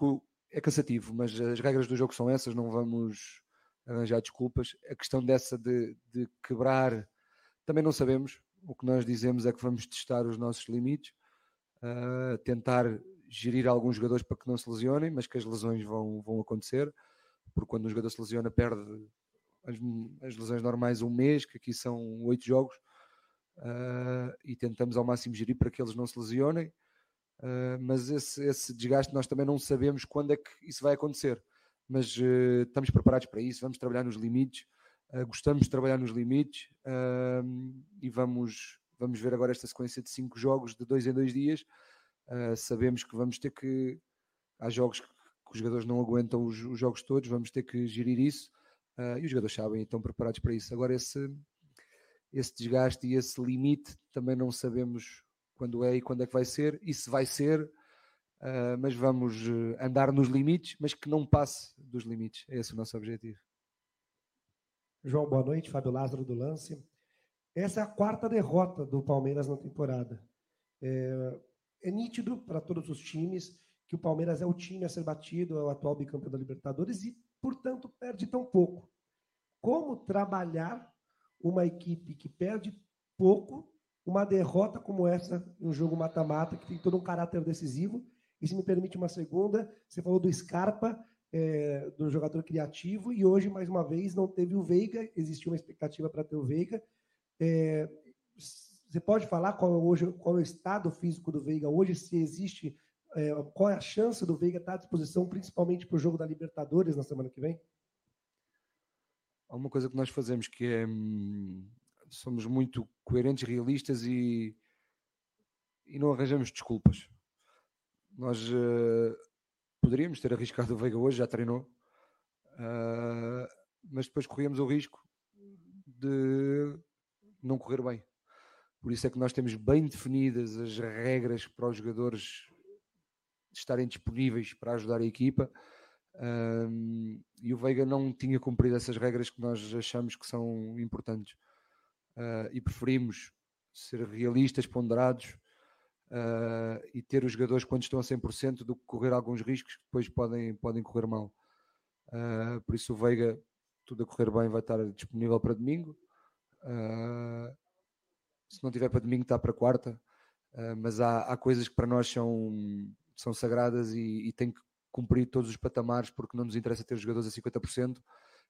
é cansativo, mas as regras do jogo são essas, não vamos arranjar desculpas. A questão dessa de, de quebrar, também não sabemos. O que nós dizemos é que vamos testar os nossos limites, uh, tentar gerir alguns jogadores para que não se lesionem, mas que as lesões vão, vão acontecer, porque quando um jogador se lesiona perde as, as lesões normais um mês, que aqui são oito jogos, uh, e tentamos ao máximo gerir para que eles não se lesionem, uh, mas esse, esse desgaste nós também não sabemos quando é que isso vai acontecer, mas uh, estamos preparados para isso, vamos trabalhar nos limites, gostamos de trabalhar nos limites. E vamos, vamos ver agora esta sequência de cinco jogos de dois em dois dias, sabemos que vamos ter que. Há jogos que, que os jogadores não aguentam os, os, jogos todos, vamos ter que gerir isso. Uh, e os jogadores sabem e estão preparados para isso. Agora, esse, esse desgaste e esse limite também não sabemos quando é e quando é que vai ser e se vai ser, uh, mas vamos andar nos limites, mas que não passe dos limites. É esse o nosso objetivo. João, boa noite. Fábio Lázaro do Lance. Essa é a quarta derrota do Palmeiras na temporada. É, é nítido para todos os times que o Palmeiras é o time a ser batido, é o atual bicampeão da Libertadores e, portanto, perde tão pouco. Como trabalhar uma equipe que perde pouco, uma derrota como essa, em um jogo mata-mata, que tem todo um caráter decisivo? E se me permite uma segunda, você falou do Scarpa, é, do jogador criativo, e hoje, mais uma vez, não teve o Veiga, existia uma expectativa para ter o Veiga. É, você pode falar qual é, hoje, qual é o estado físico do Veiga hoje, se existe, é, qual é a chance do Veiga estar à disposição, principalmente para o jogo da Libertadores na semana que vem? Há uma coisa que nós fazemos que é hum, somos muito coerentes, realistas e, e não arranjamos desculpas. Nós uh, poderíamos ter arriscado o Veiga hoje, já treinou, uh, mas depois corríamos o risco de não correr bem. Por isso é que nós temos bem definidas as regras para os jogadores estarem disponíveis para ajudar a equipa. Um, e o Veiga não tinha cumprido essas regras que nós achamos que são importantes. Uh, e preferimos ser realistas, ponderados uh, e ter os jogadores quando estão a 100% do que correr alguns riscos que depois podem, podem correr mal. Uh, por isso o Veiga, tudo a correr bem, vai estar disponível para domingo se não tiver para domingo está para quarta, mas há, há, coisas que para nós são, são sagradas e, e tem que cumprir todos os patamares porque não nos interessa ter jogadores a 50%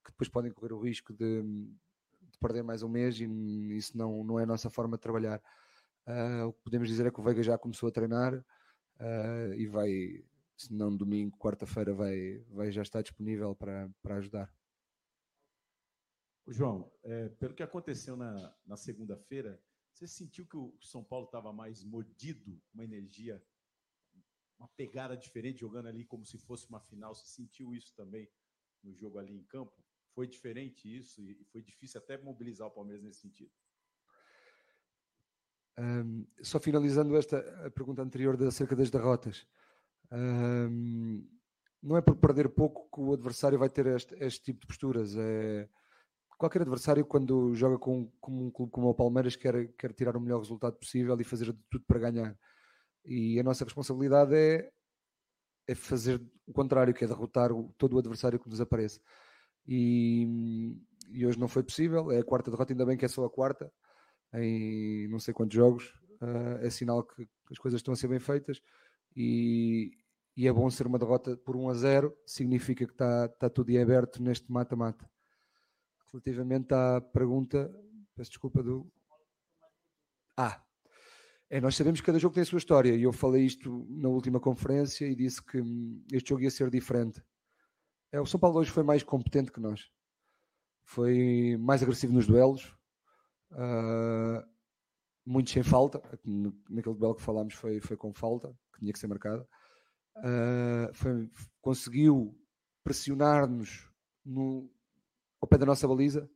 que depois podem correr o risco de, de perder mais um mês e isso não, não é a nossa forma de trabalhar. Uh, o que podemos dizer é que o Veiga já começou a treinar uh, e vai, se não domingo, quarta-feira, vai, vai já estar disponível para, para ajudar. João, é, pelo que aconteceu na, na segunda-feira, você sentiu que o São Paulo estava mais mordido, uma energia, uma pegada diferente, jogando ali como se fosse uma final? Você sentiu isso também no jogo ali em campo? Foi diferente isso e foi difícil até mobilizar o Palmeiras nesse sentido? Um, só finalizando esta pergunta anterior acerca das derrotas. Um, não é por perder pouco que o adversário vai ter este, este tipo de posturas. É, qualquer adversário, quando joga com, com um clube como o Palmeiras, quer, quer tirar o melhor resultado possível e fazer de tudo para ganhar. E a nossa responsabilidade é, é fazer o contrário, que é derrotar o, todo o adversário que nos aparece. E, e, hoje não foi possível, é a quarta derrota, ainda bem que é só a quarta, em não sei quantos jogos. Uh, é sinal que as coisas estão a ser bem feitas e, e é bom ser uma derrota por 1 a 0, significa que está, está tudo em aberto neste mata-mata. Relativamente à pergunta, peço desculpa do. Ah, é, nós sabemos que cada jogo tem a sua história e eu falei isto na última conferência e disse que hum, este jogo ia ser diferente. É, o São Paulo hoje foi mais competente que nós. Foi mais agressivo nos duelos, uh, muito sem falta. Naquele duelo que falámos foi, foi com falta, que tinha que ser marcada. Uh, foi, conseguiu pressionar-nos ao pé da nossa baliza.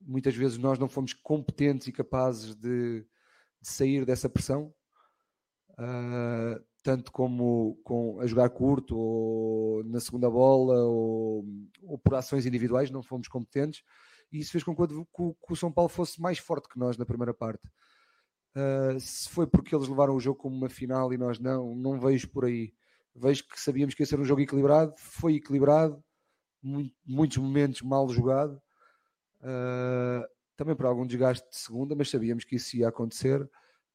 Muitas vezes nós não fomos competentes e capazes de, de sair dessa pressão. Uh, tanto como com, a jogar curto ou na segunda bola ou, ou, por ações individuais, não fomos competentes e isso fez com que, que, o São Paulo fosse mais forte que nós na primeira parte. Uh, se foi porque eles levaram o jogo como uma final e nós não, não vejo por aí. Vejo que sabíamos que ia ser um jogo equilibrado, foi equilibrado, muito, muitos momentos mal jogado, uh, também por algum desgaste de segunda, mas sabíamos que isso ia acontecer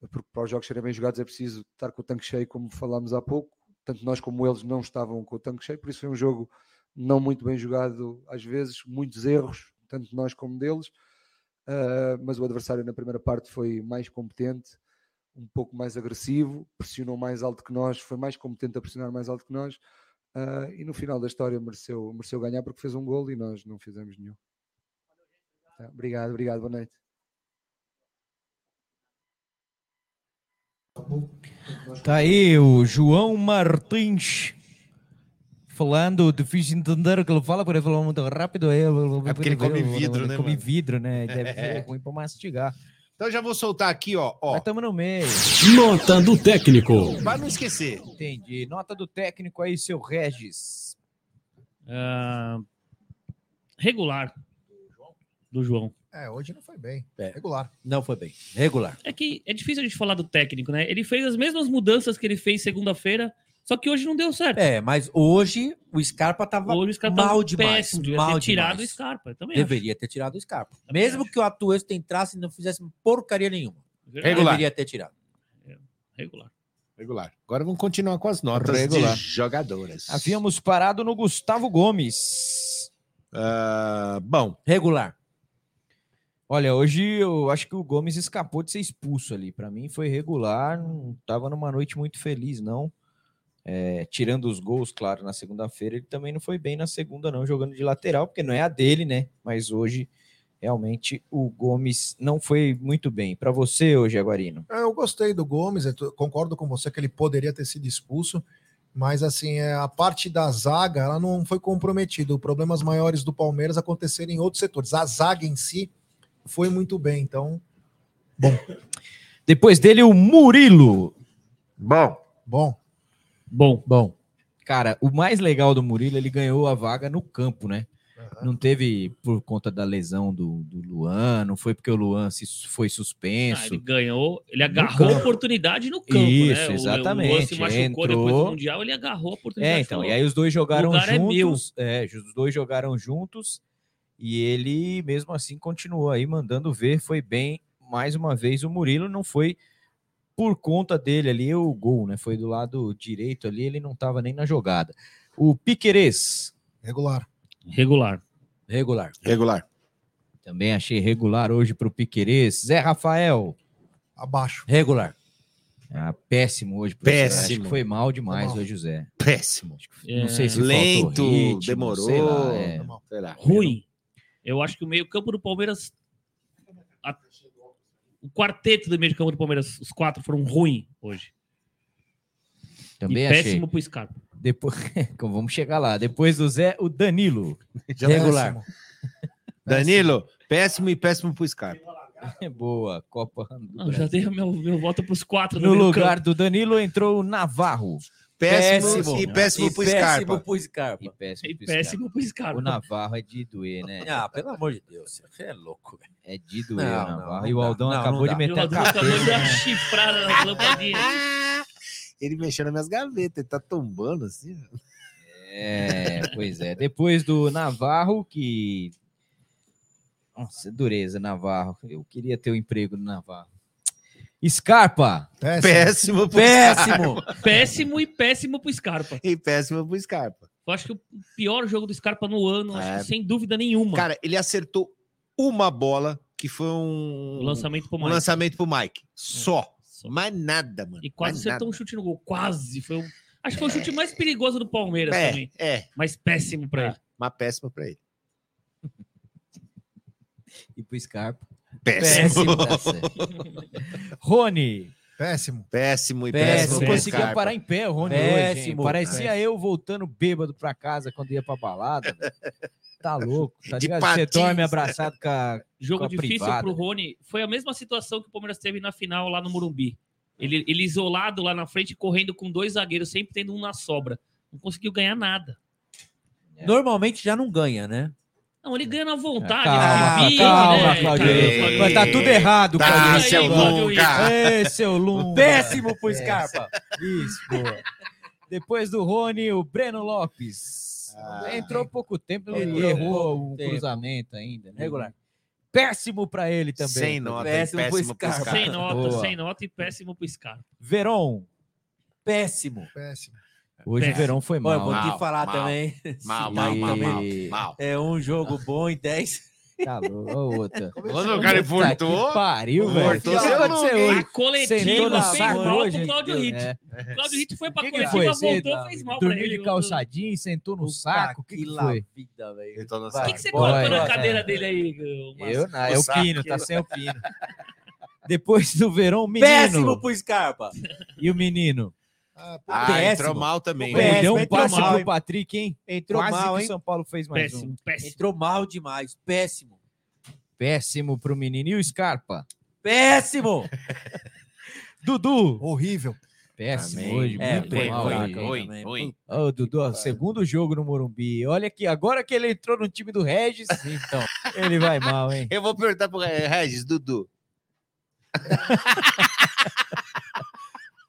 porque para os jogos serem bem jogados é preciso estar com o tanque cheio, como falámos há pouco. Tanto nós como eles não estavam com o tanque cheio, por isso foi um jogo não muito bem jogado às vezes, muitos erros, tanto nós como deles. Uh, mas o adversário na primeira parte foi mais competente, um pouco mais agressivo, pressionou mais alto que nós, foi mais competente a pressionar mais alto que nós. Uh, e no final da história mereceu, mereceu ganhar porque fez um gol e nós não fizemos nenhum. Tá, obrigado, obrigado, boa noite. Tá aí o João Martins falando, difícil de entender o que ele fala, porque ele fala muito rápido. É, é porque ele come vidro, né? Come mano? vidro, né? (laughs) Deve ser ruim para mastigar. Então já vou soltar aqui, ó. ó. Estamos no meio. Nota do técnico. Para não esquecer. Entendi. Nota do técnico aí, seu Regis. Uh, regular. Do João. É, hoje não foi bem. É. Regular. Não foi bem. Regular. É que é difícil a gente falar do técnico, né? Ele fez as mesmas mudanças que ele fez segunda-feira, só que hoje não deu certo. É, mas hoje o Scarpa tava hoje o Scarpa mal tava demais. péssimo, devia mal ter tirado demais. o Scarpa. eu Também Deveria ter tirado o Scarpa. Mesmo que o Atuesta entrasse e não fizesse porcaria nenhuma. Regular. Deveria ter tirado. Regular. Regular. Agora vamos continuar com as notas Regular. de jogadoras. Havíamos parado no Gustavo Gomes. Ah, bom. Regular. Olha, hoje eu acho que o Gomes escapou de ser expulso ali. Para mim foi regular, não tava numa noite muito feliz, não. É, tirando os gols, claro, na segunda-feira, ele também não foi bem na segunda, não, jogando de lateral, porque não é a dele, né? Mas hoje, realmente, o Gomes não foi muito bem. Para você hoje, Aguarino? É, Eu gostei do Gomes, concordo com você que ele poderia ter sido expulso, mas assim, é, a parte da zaga, ela não foi comprometida. Problemas maiores do Palmeiras aconteceram em outros setores. A zaga em si foi muito bem, então, Depois dele, o Murilo. Bom. bom. Bom. Bom. Cara, o mais legal do Murilo, ele ganhou a vaga no campo, né? Não teve por conta da lesão do, do Luan, não foi porque o Luan se, foi Ah, suspenso. ele ganhou, ele agarrou a oportunidade no campo, Isso, né? O- O Luan exatamente, se machucou entrou. depois do Mundial, ele agarrou a oportunidade. É, então, falou, e aí os dois jogaram "O lugar é meu." juntos. É, os dois jogaram juntos e ele mesmo assim continuou aí mandando ver, foi bem mais uma vez o Murilo não foi por conta dele ali o gol, né? Foi do lado direito ali, ele não estava nem na jogada. O Piquerez Regular. Regular. Regular. Regular. também achei regular hoje para o Piquerez. Zé Rafael, Abaixo. Regular. ah, péssimo hoje. pro Zé. Acho Péssimo. que foi mal demais Foi mal. hoje o Zé. Péssimo. Não sei se Lento, faltou ritmo, demorou. sei lá, é. Sei lá. ruim. Eu acho que o meio-campo do Palmeiras. a- o quarteto do meio de campo do Palmeiras, os quatro foram ruins hoje. Também e achei. péssimo pro Scarpa. Depois, (laughs) vamos chegar lá. Depois do Zé, o Danilo. Regular. Péssimo. Danilo, péssimo e péssimo pro Scarpa. (laughs) Boa, Copa. Não, já dei meu, meu voto pros quatro. No lugar do Danilo entrou o Navarro. Péssimo, e péssimo pro péssimo Scarpa. pro Scarpa. E péssimo, E pro péssimo pro Scarpa. O Navarro é de doer, né? Ah, pelo amor de Deus. Você é louco, velho. É de doer Não, o Navarro. não, e o Aldão. Não, acabou não de. E meter a Aldão acabou de dar uma cabeça. chifrada nas lampadinhas. (laughs) Ele mexeu nas minhas gavetas, ele tá tombando assim. É, pois é. Depois do Navarro, que. Nossa, dureza, Navarro. Eu queria ter o emprego do Navarro. Scarpa. Péssimo pro Péssimo. Péssimo e péssimo pro Scarpa. E péssimo pro Scarpa. Eu acho que o pior jogo do Scarpa no ano, acho É. que sem dúvida nenhuma. Cara, ele acertou uma bola que foi um o lançamento pro um Mike. lançamento pro Mike. Só. Mais nada, mano. E quase mais acertou nada. um chute no gol. Quase. Foi um... Acho que foi o chute mais perigoso do Palmeiras É, também. é. Mas péssimo pra ele. Mas péssimo pra ele. E pro Scarpa. Péssimo. tá (laughs) certo. Rony. Péssimo. Péssimo e Péssimo. péssimo. Não conseguia Scarpa. parar em pé, o Rony Péssimo. hoje? Parecia eu voltando bêbado pra casa quando ia pra balada. Tá louco. (laughs) Tá De ligado? Você patins. dorme abraçado com a, Jogo com a difícil privada. pro Rony. Foi a mesma situação que o Palmeiras teve na final lá no Morumbi. Ele, ele isolado lá na frente, correndo com dois zagueiros, sempre tendo um na sobra. Não conseguiu ganhar nada. Normalmente já não ganha, né? Não, ele ganha na vontade. Calma, ele vive, calma, né? Claudio Mas tá tudo errado, Tá, Claudio Henrique. seu Lunga. Ei, seu Lunga. Péssimo pro Scarpa. Isso, boa. Depois do Rony, o Breno Lopes. Ah. Entrou pouco tempo e Entrou errou o tempo. cruzamento ainda. Né? Regular. Péssimo pra ele também. Sem nota? Péssimo pro péssimo pro Scarpa. Scarpa. Sem nota, Boa. sem nota e péssimo pro Scarpa. Veron. Péssimo. Péssimo. Hoje Péssimo. o Verão foi mal. vou Mal, te falar mal. também. Mal, (laughs) mal, mal, mal. É um jogo bom em 10. Tá louco. Outra. (laughs) Quando o cara Puta que pariu, velho. O que aconteceu hoje? A coletiva fez mal hoje. pro Claudio Hit. É. Claudio Hit foi pra O que, que coletiva, foi? Voltou, fez mal pra ele. de calçadinho, sentou no saco? O que, que foi? vida, velho. O que, que você colocou na é. cadeira dele aí, Márcio? Eu não, é O o. Pino, tá sem o Pino. Depois do Verão, menino. Péssimo pro Scarpa. E o menino? Ah, Ah, Péssimo. entrou mal também. Péssimo, Perdeu um entrou passe mal, pro? Patrick, hein? Entrou Quase mal, que hein? o São Paulo fez mais um. Péssimo, péssimo. Entrou mal demais. Péssimo. Péssimo pro menino. E o Scarpa? Péssimo. (laughs) Dudu. horrível. Péssimo Também. hoje, É, muito foi mal. ruim, também. ruim. Ô, Dudu, ó, segundo jogo no Morumbi. Olha que agora que ele entrou no time do Regis, então, ele vai mal, hein? (laughs) Eu vou perguntar pro Re- Regis, Dudu. (laughs)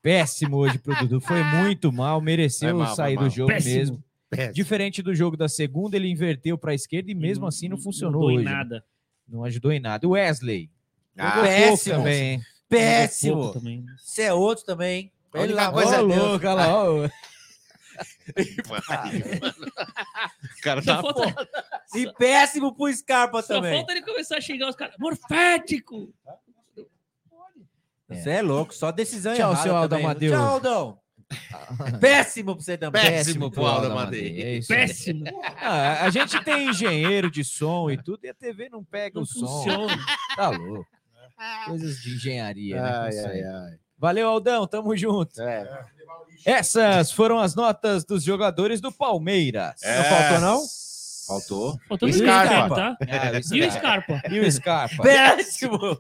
Péssimo hoje pro Dudu. Foi (laughs) muito mal, mereceu mal, sair do jogo Péssimo. mesmo. Péssimo. Diferente do jogo da segunda, ele inverteu para a esquerda e mesmo assim não funcionou mudou em hoje. né? nada. Não ajudou em nada. O Wesley. Ah, péssimo. também? Péssimo. Também. Você é outro também. Ele lá, coisa- olha lá, ó. (laughs) O cara Só tá falta, foda. E péssimo pro Scarpa só também. falta ele começar a xingar os caras. Morfético! Você é louco, só decisão Tchau, errada seu Aldo também. Amadeu. Tchau, Aldão. (laughs) Péssimo pra você também. Péssimo pro Aldo Amadei. Amadei. É. Péssimo! (laughs) Ah, a gente tem engenheiro de som e tudo, e a TV não pega Não o som. funciona. Tá louco. Coisas de engenharia, né? Ai, aí. ai, ai. Valeu, Aldão, tamo junto. É. Essas foram as notas dos jogadores do Palmeiras. É. faltou, não? Faltou. Faltou O Scarpa. Scarpa, tá? Ah, o E o Scarpa. Scarpa? E o Scarpa. Péssimo. (laughs)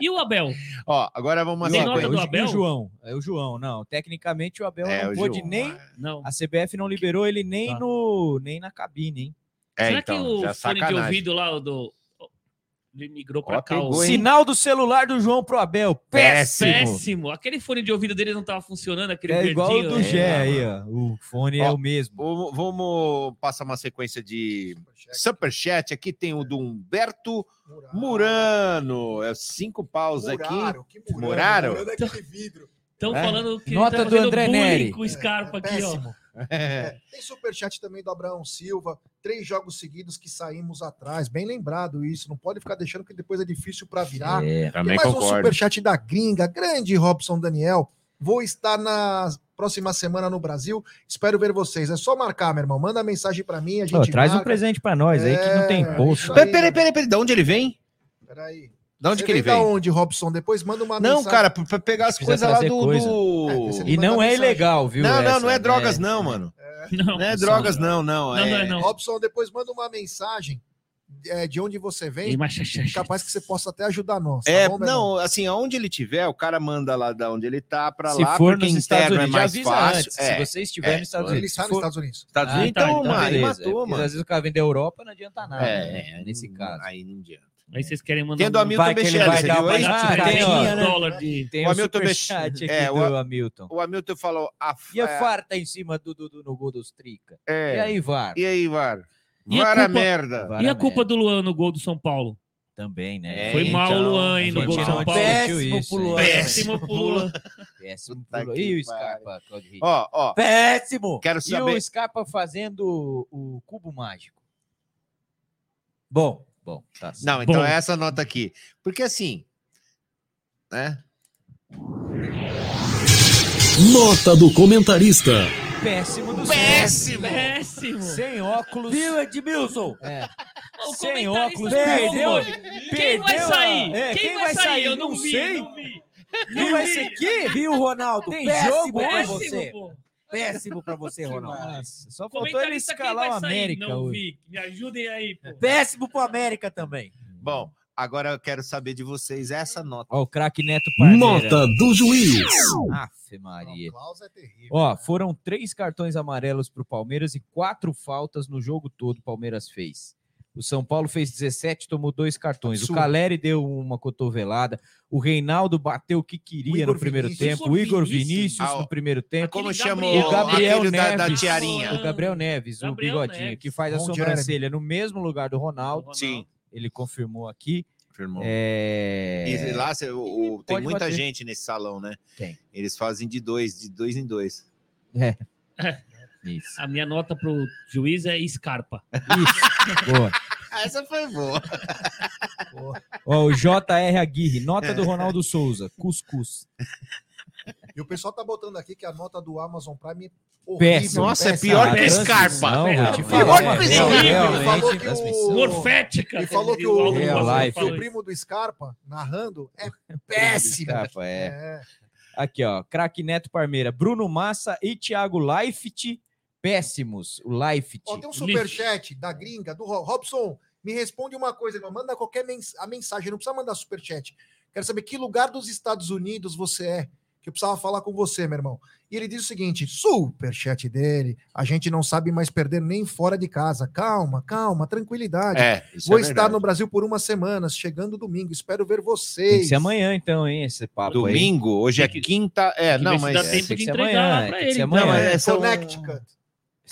E o Abel? Ó, agora vamos Tem assim. nota do o, Abel? o João. É o João, não. Tecnicamente o Abel É, não o pôde João. nem. Não. A CBF não liberou ele nem, Tá. no, nem na cabine, hein? É, Será então, que o já fone de ouvido lá o do. Ele migrou pra Ó, cá. pegou? Sinal do celular do João pro Abel. Péssimo. Péssimo. Aquele fone de ouvido dele não tava funcionando, aquele É igual o do É. Gé aí, ó. O fone é Ó, o mesmo. Vamos, vamos passar uma sequência de superchat. Aqui tem o do Humberto Murano. É cinco paus aqui. Muraro. Muraro? Murano é. Estão É. falando que Nota ele tá do André bullying Neri. com o Scarpa aqui, ó. Péssimo. É, tem superchat também do Abraão Silva. Três jogos seguidos que saímos atrás. Bem lembrado isso. Não pode ficar deixando que depois é difícil para virar. É, Tem mais um superchat da gringa, grande Robson Daniel. Vou estar na próxima semana no Brasil. Espero ver vocês. É só marcar, meu irmão. Manda mensagem para mim. A gente traz um marca. presente pra nós aí que não tem É. Peraí, peraí, peraí, peraí. De onde ele vem? Peraí. De onde Você que ele vem? Da onde, Robson? Depois manda uma Não, mensagem. cara, pra pegar as coisas lá do. coisa. do- É, E não é mensagem. ilegal, viu? Não, não, essa, não é drogas, né? não, mano. Não, Não é drogas, não, não. Não, não é não. Robson, depois manda uma mensagem é, de onde você vem. Capaz que você possa até ajudar nós. tá É, bom, não, assim, aonde ele tiver, o cara manda lá da onde ele tá pra Se lá, for porque nos Estados interno Unidos, é mais avisa fácil. antes. É, Se você estiver é, nos Estados Ele Unidos. está Se nos for- Estados Unidos. Estados Ah, Unidos, tá, então, então mano, matou, mano. Às vezes o cara vem da Europa, não adianta nada. É, né? Nesse caso. Aí não adianta. Aí vocês querem mandar Tem a do um- Hamilton vai que ele Bechelli, vai dar uma aí? Ah, tem, ó, né? dólar de... Tem O o, Hamilton superchat Bech- aqui é, do o- Hamilton. O Hamilton falou. A, E a é, farta em cima do, do, do- no gol dos Trica. é, E aí, VAR? E aí, VAR? E VAR a culpa- merda. VAR E a culpa merda. do Luan no gol do São Paulo? Também, né? Foi mal o Luan, hein, no gol gente São Paulo. Péssimo isso, pro? Luan. Péssimo pro Luan. Péssimo pro Luan. E o. Scarpa, Claudio? Ó, ó, Péssimo! quero E saber. o Scarpa fazendo o cubo mágico. Bom, Bom, tá certo. Não, então Bom. é essa nota aqui. Porque assim, né? Nota do comentarista. Péssimo do Péssimo! Péssimo. Sem óculos. viu, Edmilson? É. O Sem óculos, perdeu. perdeu. Quem vai sair? É, quem, vai sair? Eu não, vi, sei. não vi. Quem vai ser? Viu, Ronaldo? Tem Péssimo jogo, pra Péssimo, você. pô. Péssimo pra você, Ronaldo. Nossa, só faltou ele escalar o? América Não hoje. vi. Me ajudem aí, pô. Péssimo pro América também. Bom, agora eu quero saber de vocês essa nota. Ó, o craque Neto Parmeira. Nota do juiz. Afe Maria. O Klaus é terrível. Ó, foram três cartões amarelos pro Palmeiras e quatro faltas no jogo todo o Palmeiras fez. O São Paulo fez 17, tomou dois cartões. Absurdo. O Caleri deu uma cotovelada. O Reinaldo bateu o que O queria Igor no primeiro Vinícius. tempo. O Igor Vinícius. Ah, no primeiro tempo. Como Gabriel. o O Gabriel aquele da, da Neves. tiarinha? O Gabriel Neves, o Gabriel bigodinho, Neves. que faz a Ron sobrancelha no mesmo lugar do Ronaldo. Sim, Ele confirmou aqui. firmou. É... E lá o- o- tem muita bater. gente nesse salão, né? Tem. Eles fazem de dois, de dois em dois. (laughs) Isso. A minha nota pro juiz é Scarpa. Isso. Boa. (laughs) Essa foi boa. Ó, o JR Aguirre, nota do Ronaldo Souza, cuscuz. E o pessoal tá botando aqui que a nota do Amazon Prime é Péssimo. horrível. Nossa, é pior que Scarpa. é, realmente, falou que transmissão. o... Morfética. Ele falou que o, Life. que o primo do Scarpa, narrando, é (laughs) péssimo. Scarpa, é. É. Aqui, ó, craque Neto Parmeira, Bruno Massa e Thiago Leifert, péssimos. O Leifert. Ó, tem um superchat da gringa, do Ro- Robson. Me responde uma coisa, irmão. Manda qualquer mens a mensagem, não precisa mandar superchat. Quero saber que lugar dos Estados Unidos você é, que eu precisava falar com você, meu irmão. E ele diz o seguinte: superchat dele, a gente não sabe mais perder nem fora de casa. Calma, calma, tranquilidade. É, isso Vou é estar verdade. no Brasil por umas semanas, chegando domingo. Espero ver Tem vocês. que ser amanhã, então, hein, esse papo aí. Domingo, hoje é Tem que- quinta. É, tem que não, mas. dá é, tempo tem de que ser entregar amanhã, tem pra que ele. ser então. amanhã. Não, É, é, são- Connecticut.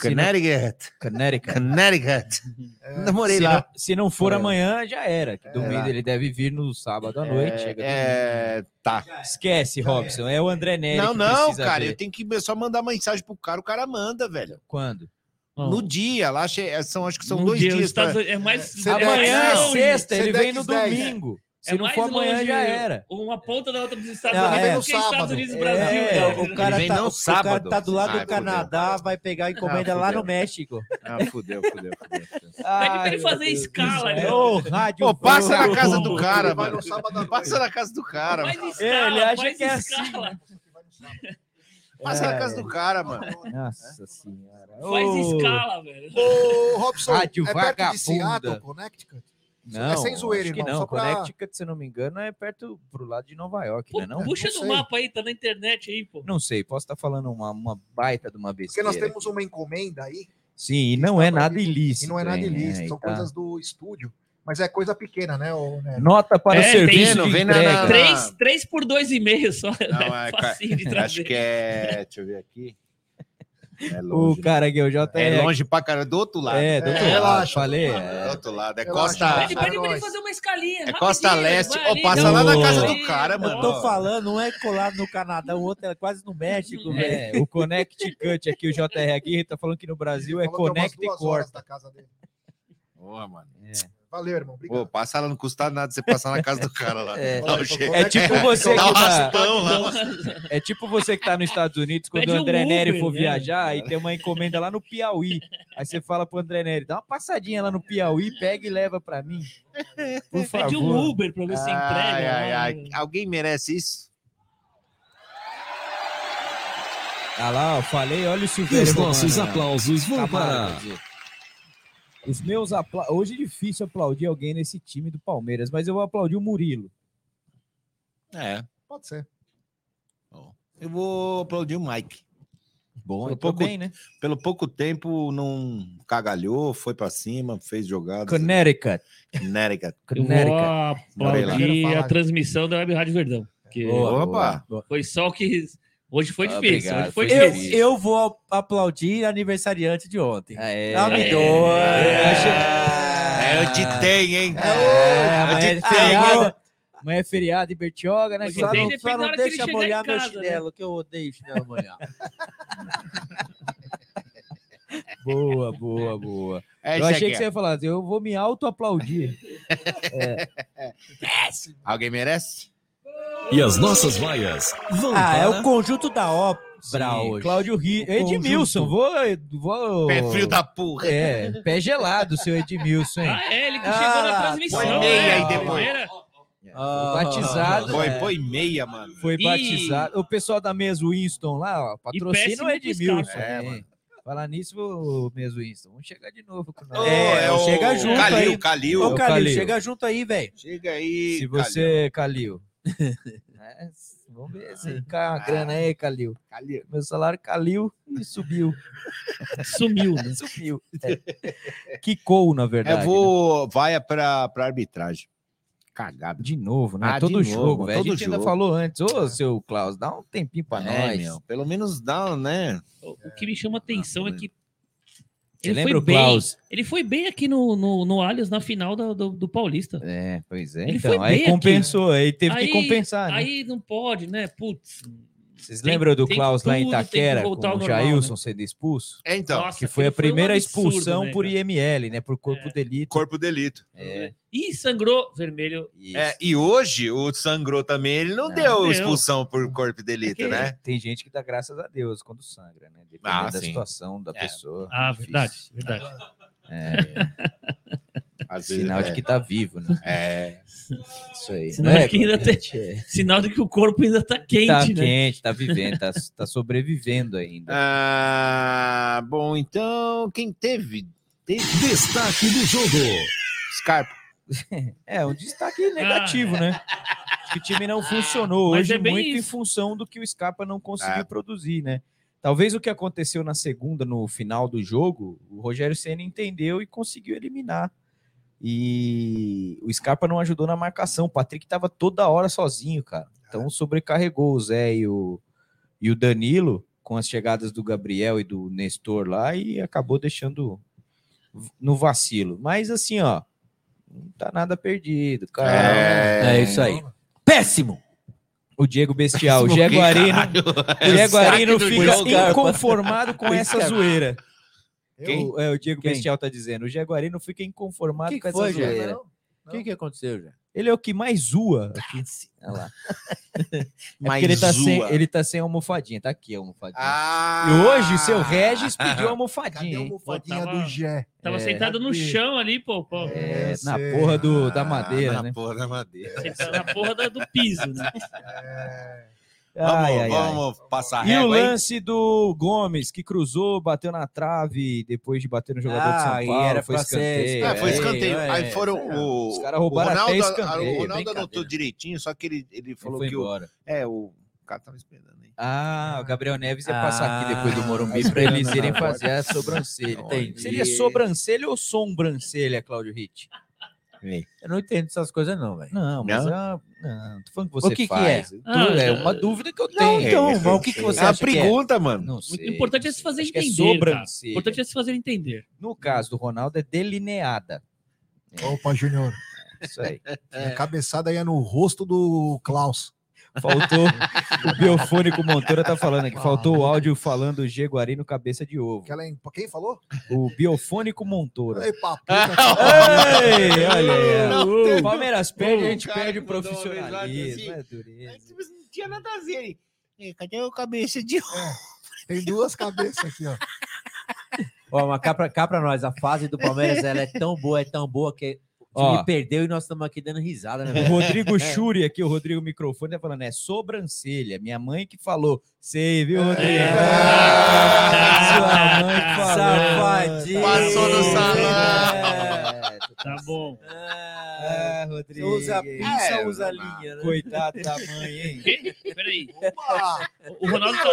Connecticut. Connecticut. Connecticut. É, Namorei Se lá. não, se não for É. amanhã, já era. Que domingo lá. ele deve vir no sábado à noite. domingo. É, tá. Esquece, Robson. É o André Nery Não, que não, cara, ver. eu tenho que só mandar mensagem pro cara, o cara manda, velho. Quando? Ó, No dia, lá são, acho que são no dois dia, dias. Estados pra- É mais. Amanhã é sexta, ele vem no 10. domingo. Se é não for amanhã, já era. Uma ponta da outra dos Estados Não, Unidos é. do que Estados sábado. Unidos e Brasil. É, né? o cara, tá, o sábado. cara tá do lado Ai, do Canadá, vai pegar encomenda Ah, lá fudeu. no México. Ah, fudeu, fudeu, fudeu. fudeu. Pede pra ele fazer escala, É né? o rádio. Pô, passa na casa do cara, vai mano. no sábado. Passa na casa do cara, Faz escala, É, ele acha que é assim, escala. Passa na casa do cara, mano. Nossa senhora. Faz Ô, escala, velho. Ô, Robson, Rádio é perto de. Seattle, Connecticut? Não, É sem zoeira, acho que irmão, não. só pra- Connecticut, se eu não me engano, é perto pro lado de Nova York, Pô, né? Não, Puxa Não no mapa aí, tá na internet aí, pô. não sei, posso estar falando uma, uma baita de uma Porque besteira. nós temos uma encomenda aí, Sim, e não é nada ilícito. e não é nada hein, ilícito, né? são tá- coisas do estúdio. Mas é coisa pequena, né? ô, né? Nota para É, o serviço tem- de vem na- entrega. na- Três, três por dois e meio só. Não, (laughs) é, cara, facinho de Acho trazer. que é. Deixa eu ver aqui. É O longe. cara aqui, o JR. É longe pra cara do outro lado. É, do outro É, lado, relaxa. falei. Do É. outro lado. É. Costa. Pede pra ele pra ele fazer uma escalinha. É Costa Leste. Ó, passa lá na casa do cara, Eu mano. tô Ó. falando, um é colado no Canadá, o outro é quase no México, velho. É, o Connecticut aqui, o JR Aguirre tá falando que no Brasil é é Connect duas e horas Corta. Valeu, irmão. Obrigado. Pô, passa lá, não custa nada você passar na casa do cara lá. (laughs) É. Um. É tipo você um que tá, é tipo você que tá nos Estados Unidos, quando Pede o um André Nery Uber, for né? viajar, aí tem uma encomenda lá no Piauí. Aí você fala pro André Nery, dá uma passadinha lá no Piauí, pega e leva pra mim. Por favor. Pede um Uber pra ver se entrega. Ai, ai, lá. ai. Alguém merece isso? Ah lá, eu falei, olha o E Silveira. os nossos Romano, aplausos vão Camara, para quer dizer. Os meus apla... Hoje é difícil aplaudir alguém nesse time do Palmeiras, mas eu vou aplaudir o Murilo. É. Pode ser. Eu vou aplaudir o Mike. Bom, Pelo entrou pouco- bem, né? Pelo pouco tempo, não cagalhou, foi pra cima, fez jogadas. Connecticut. Connecticut. Eu vou Connecticut. Lá. aplaudir a transmissão da Web Rádio Verdão. Que Boa, Opa! boa. foi só o que. Hoje foi Ah, difícil. obrigado, Hoje foi foi Eu, difícil. eu vou aplaudir aniversariante de ontem. Ah, é. Não me É. doa. É. É, eu te tenho, hein? É, Eu amanhã te é tenho. feriado. Amanhã é feriado em Bertioga, né? Só não, só não deixa molhar em meu casa, né? chinelo, que eu odeio chinelo molhado. (laughs) Boa, boa, boa. É eu achei que você ia falar, eu vou me auto-aplaudir. (laughs) Alguém merece? E as nossas vaias vão Ah, é para... o conjunto da obra hoje. Cláudio Ri... Edmilson, vou, vou... Pé frio da porra. É, pé gelado, seu Edmilson, hein? Ah, é, ele que Ah, chegou na põe transmissão. meia né? aí depois. Palmeira. Ah, batizado. Põe, é, põe meia, mano. Foi E- batizado. O pessoal da mesa Winston lá, ó, patrocina o Edmilson. Scarpa. É, hein? mano. Falar nisso, o mesa Winston. Vamos chegar de novo com nós. Ô, É, o chega junto Calil, aí. Calil. Ô, o Calil, Calil. chega junto aí, velho. Chega aí, Se você, Calil. É, vamos ver se cai uma grana aí, Calil. Calil. Meu salário caiu e subiu. (laughs) Sumiu, né? Subiu. É. Quicou, na verdade. Eu vou... Vai pra, pra arbitragem. Cagada. né? De novo, né? Ah, todo de novo, jogo, velho. A todo gente ainda jogo. falou antes. Ô, seu Klaus, dá um tempinho pra É, nós. meu. Pelo menos dá, né? O o que me chama atenção é que ele lembra foi o bem. Klaus? Ele foi bem aqui no, no, no Allianz na final do, do, do Paulista. É, pois é. Ele então, foi aí bem aqui. compensou, aí teve Aí- que compensar, né? Aí não pode, né? Putz. Vocês tem- lembram do tem Klaus lá em Itaquera, com o normal, Jailson né? sendo expulso? É, então. Nossa, Que foi a aquilo foi um primeira absurdo, expulsão né, por? IML, né? Por corpo É. delito. Corpo delito. É, Ih, sangrou vermelho. É, e hoje o sangrou também, ele não, Não, deu deu. expulsão por corpo delito, Porque né? Tem gente que dá graças a Deus quando sangra, né? Dependendo Ah, da sim. situação da É. pessoa. Ah, Difícil. verdade, verdade. É, (laughs) Às vezes, sinal é. de que tá vivo, né? É. Isso aí. Sinal é, que ainda tem- Clemente? É. Sinal de que o corpo ainda tá quente, Tá né? quente, tá vivendo, tá, tá sobrevivendo ainda. Ah, bom, então, quem teve? Teve Destaque do jogo. Scarpa. É, um destaque negativo, né? Acho que o time não funcionou Mas hoje é muito em isso. função do que o Scarpa não conseguiu É. produzir, né? Talvez o que aconteceu na segunda, no final do jogo, o Rogério Senna entendeu e conseguiu eliminar. E o Scarpa não ajudou na marcação. O Patrick estava toda hora sozinho, cara. Então sobrecarregou o Zé e o, e o Danilo com as chegadas do Gabriel e do Nestor lá e acabou deixando no vacilo. Mas assim, ó, não tá nada perdido, cara. É isso aí. Péssimo! O Diego Bestial, o Péssimo quê, Jaguarino, caralho? o Jaguarino fica inconformado com essa Scarpa. zoeira. Eu- O, é, o Diego Quem? Bestial tá dizendo. O Jaguarino fica inconformado que, com que essa foi, zoeira. O que, que aconteceu, já? Ele é o que mais zoa aqui. Olha lá. (laughs) É Mais porque ele tá, sem, ele tá sem almofadinha. Tá aqui a almofadinha. Ah, E hoje o seu Regis pediu (laughs) a Cadê almofadinha, a hein? almofadinha Tava- do Gé? Tava É. sentado no Cadê? chão ali, pô. pô. É, na sei. porra do, da Ah, madeira, na né? porra da madeira. Sentado na porra da- do piso, né? É, Vamos, Ai, ai, ai. vamos passar E o lance do Gomes, que cruzou, bateu na trave, depois de bater no jogador de Ah, São e Paulo, era foi pra ser escanteio. Ah, foi É, escanteio. é, Aí é. foram o. Os caras roubaram o até Ronaldo, escanteio, O Ronaldo anotou direitinho, só que ele, ele Ele falou foi que o. embora. É, o cara tava esperando aí. Ah, o Gabriel Neves ia passar aqui Ah, depois do tá Morumbi esperando para eles irem fazer a sobrancelha. (laughs) Entendi. Seria sobrancelha ou sobrancelha, Cláudio Ritt? Eu não entendo essas coisas, não, velho. Não, mas Não? ah, não, tô falando que você O que que faz. é? Tu- Ah, é é. uma dúvida que eu Não, tenho. então, É, mas o que, que você É a acha que é? pergunta, mano. Não O sei. importante é se fazer que é entender, cara. O importante é se fazer entender. No caso do Ronaldo é delineada. Opa, Júnior. Isso aí. A cabeçada ia no rosto do Klaus. Faltou. o Biofônico Monteiro tá falando aqui. Faltou o áudio falando Jaguarino cabeça de ovo. Aquela em... Quem falou? O Biofônico Montoura. Ei, papo. (laughs) Ei, olha aí. Palmeiras perde, a o gente cara perde o profissionalismo. mensagem É dureza. Não tinha nada a ver. Ei, Cadê o cabeça de. Tem duas cabeças aqui, ó. Ó, mas cá pra, cá pra nós, a fase do Palmeiras ela é tão boa, é tão boa que o time Ó. perdeu e nós estamos aqui dando risada, né, (laughs) O? Rodrigo Churi aqui, o Rodrigo Microfone, tá falando, é sobrancelha. Minha mãe que falou. Sei, viu, Rodrigo? É. Sua mãe que falou. Safadinho. Passou no salão. É, Tá bom. Ah, Rodrigo. Você usa pinça É, ou usa linha, né? Coitado da mãe, hein? (laughs) Peraí. Opa! O Ronaldo tá,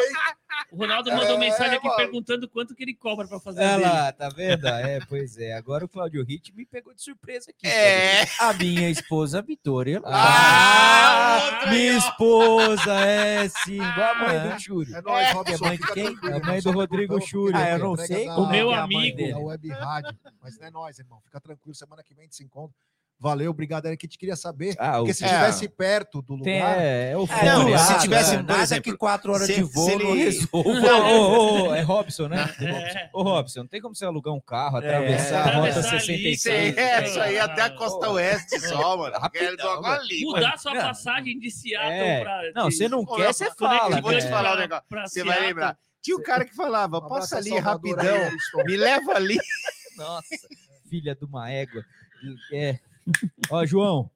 O Ronaldo mandou É, mensagem aqui mano. perguntando quanto que ele cobra pra fazer Olha lá, tá vendo? É, pois é. Agora o Claudio Ritt me pegou de surpresa aqui. É. A minha esposa Vitória. Ah, minha esposa, é sim, igual a mãe É. do Chúrio. É nóis, É Robson, mãe de quem? A mãe do Rodrigo porque Ah, eu é não sei O meu é amigo. dele. da Web Rádio. Mas não é nóis, irmão. Fica tranquilo, semana que vem a gente se encontra. Valeu, obrigado, Eric. A gente queria saber. Ah, porque o- se é. estivesse perto do lugar. É, é o É, fone, não, é se nada, tivesse, é por nada exemplo, que quatro horas se- de voo não (laughs) ele- resolve. (laughs) Ô, ô, ô, é Robson, né? (laughs) É. Ô, Robson, não tem como você alugar um carro, É, atravessar a rota atravessar ali, 66. É, isso aí até a Ah, costa oeste só, mano. Rapidão, ali, Mudar sua Não. passagem de Seattle É. pra. Não, você não quer, você fala. Vou te né? falar um negócio. Você vai lembrar. Tinha um cara que falava, passa ali rapidão, me leva ali. Nossa, filha de uma égua. É. Ó, João,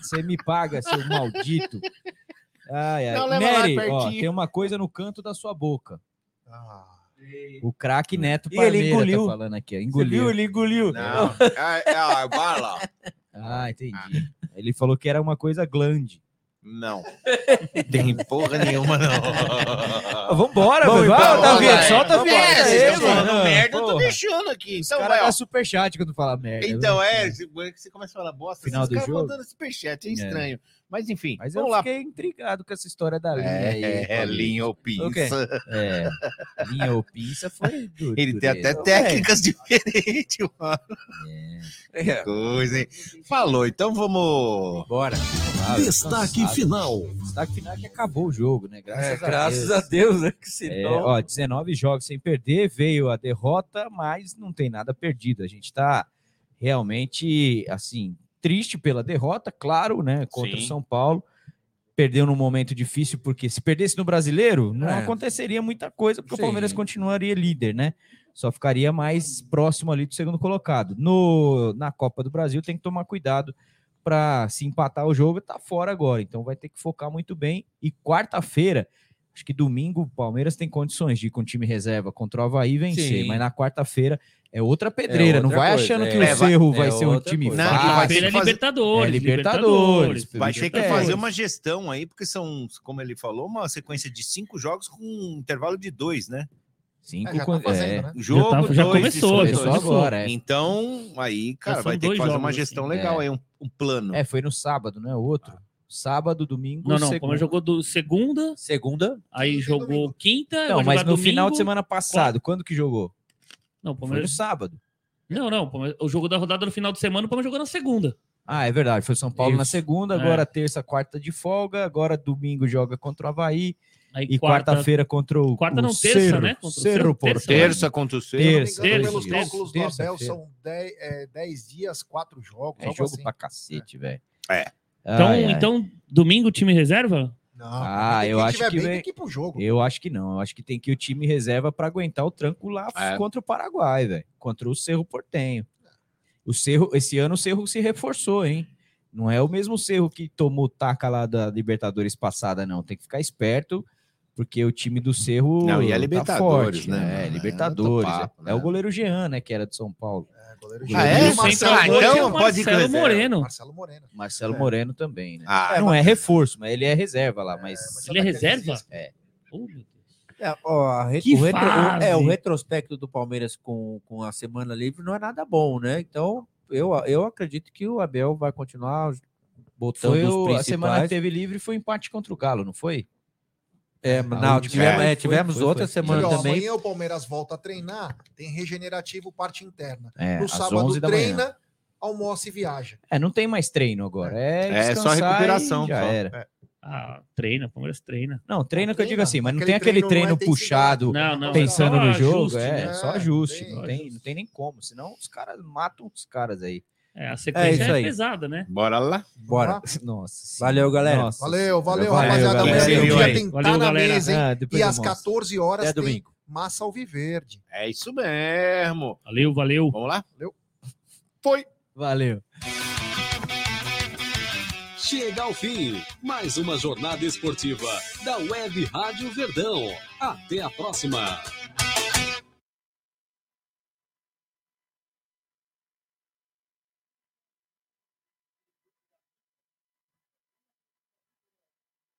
você me paga, seu maldito. Ai, ai. Não, ó, tem uma coisa no canto da sua boca. Ah, O craque Neto E ele Parmeira engoliu. tá falando aqui. ó. Engoliu. viu? Ele engoliu. Não, é, é a bala. Ah, entendi. Ele falou que era uma coisa glande. Não. (laughs) Tem porra nenhuma, não. Vambora, embora, Davi, vamos lá, solta a vinheta É, vocês estão falando merda, eu tô deixando aqui. Os Então, caras vai, ó. dão superchat quando fala merda. Então, viu? é, você começa a falar bosta, Final do caras jogo? mandando superchat, é estranho. Mas enfim, Mas eu vamos lá. fiquei intrigado com essa história da linha aí. É, é, Paulinho. linha ou pinça. É, linha ou pinça foi (laughs) do, Ele tem até técnicas (laughs) diferentes, mano. É. Coisa, hein? Falou, então vamos. Bora. Ah, eu Destaque cansado. final. Destaque final é que acabou o jogo, né? Graças, É, a graças Deus. a Deus, né? Que É, senão... ó, 19 jogos sem perder, veio a derrota, mas não tem nada perdido. A gente tá realmente, assim, triste pela derrota, claro, né? Contra o São Paulo. Perdeu num momento difícil, porque se perdesse no brasileiro, não É. aconteceria muita coisa, porque Sim. o Palmeiras continuaria líder, né? Só ficaria mais próximo ali do segundo colocado. No, na Copa do Brasil tem que tomar cuidado para se empatar o jogo, tá fora agora. Então vai ter que focar muito bem. E quarta-feira, acho que domingo, o Palmeiras tem condições de ir com o time reserva contra o Havaí e vencer. Sim. Mas na quarta-feira é outra pedreira. não outra vai coisa, achando é. que o É, vai- Cerro é vai ser um time coisa. Não, fácil. vai ter Feira que fazer- Libertadores. É, Libertadores. Vai ter que fazer uma gestão aí, porque são, como ele falou, uma sequência de cinco jogos com um intervalo de dois, né? Cinco é, já tá fazendo, é. né? Jogo, tá- já dois, começou, dois, já Começou dois. agora, é. Então, aí, cara, vai ter que fazer jogos, uma assim. gestão legal É. aí, um, um plano. É, foi no sábado, né? O outro. Sábado, domingo, Não, não. O segunda. Palmeiras jogou do segunda, Segunda. aí Quinta jogou domingo. quinta. Não, mas no final de domingo. semana passado, quando que jogou? Não, o Foi no Palmeiras. sábado. Não, não. o Palmeiras- O jogo da rodada no final de semana, o Palmeiras jogou na segunda. Ah, é verdade. Foi São Paulo na Isso. segunda, É. agora terça, quarta de folga, agora domingo joga contra o Havaí Aí e quarta-feira contra o Quarta o não, terça, Cerro, né? Contra o Cerro Cerro, terça, né? Terça contra o Cerro. engano, terça, pelos terça, cálculos do Abel, são 10 dias, 4 jogos. É jogo assim. pra cacete, velho. É. Então, Ai, ai. então, domingo, time reserva? Não, Ah, eu acho tiver que bem, tem que ir pro jogo. Eu acho que não. Eu acho que tem que ir o time reserva para aguentar o tranco lá É. contra o Paraguai, velho. Contra o Cerro Portenho. O Cerro, esse ano o Cerro se reforçou, hein? Não é o mesmo Cerro que tomou taca lá da Libertadores passada, não. Tem que ficar esperto, porque o time do Cerro Não, e é tá Libertadores, forte, né, né? É, É Libertadores. outro papo, É, né? o goleiro Jean, né? Que era de São Paulo. É, goleiro Ah, é? O Marcelo, Ah, então é pode Marcelo reserva. Moreno. Marcelo Moreno. Marcelo É. Moreno também, né? Ah, não é reforço, mas ele é reserva lá. Mas mas Ele é reserva? É. Oh. É, ó, a re- Que o, retro- o- é, o retrospecto do Palmeiras com, com a semana livre não é nada bom, né? Então, eu, eu acredito que o Abel vai continuar botando foi os o- a principais. semana que teve livre foi empate contra o Galo, não foi? É, A não, tivemos, É, é, foi, tivemos foi, outra foi. semana E, ó, também. Amanhã o Palmeiras volta a treinar, tem regenerativo parte interna. É, no sábado 11 da manhã. treina, almoça e viaja. É, não tem mais treino agora. É, É só recuperação, Já só. era. Ah, treina, o Palmeiras treina. Não, treino Não que eu digo treina, assim, mas não aquele tem aquele treino treino, é puxado Não, não. pensando no jogo. ajuste, é, né? só É, ajuste. tem Não tem, não tem nem como. Senão os caras matam os caras aí. É, a sequência isso é, aí. pesada, né? Bora lá. Bora. Nossa. Valeu, galera. Nossa. Valeu, valeu, Valeu, rapaziada. Amanhã Valeu, dia aí. tem Valeu, tá na galera. mesa, hein? Ah, E às mostro. 14 horas tem domingo. Massa Alviverde. É isso mesmo. Valeu, valeu. Vamos lá? Foi. Valeu. Chega ao fim, mais uma jornada esportiva da Web Rádio Verdão. Até a próxima.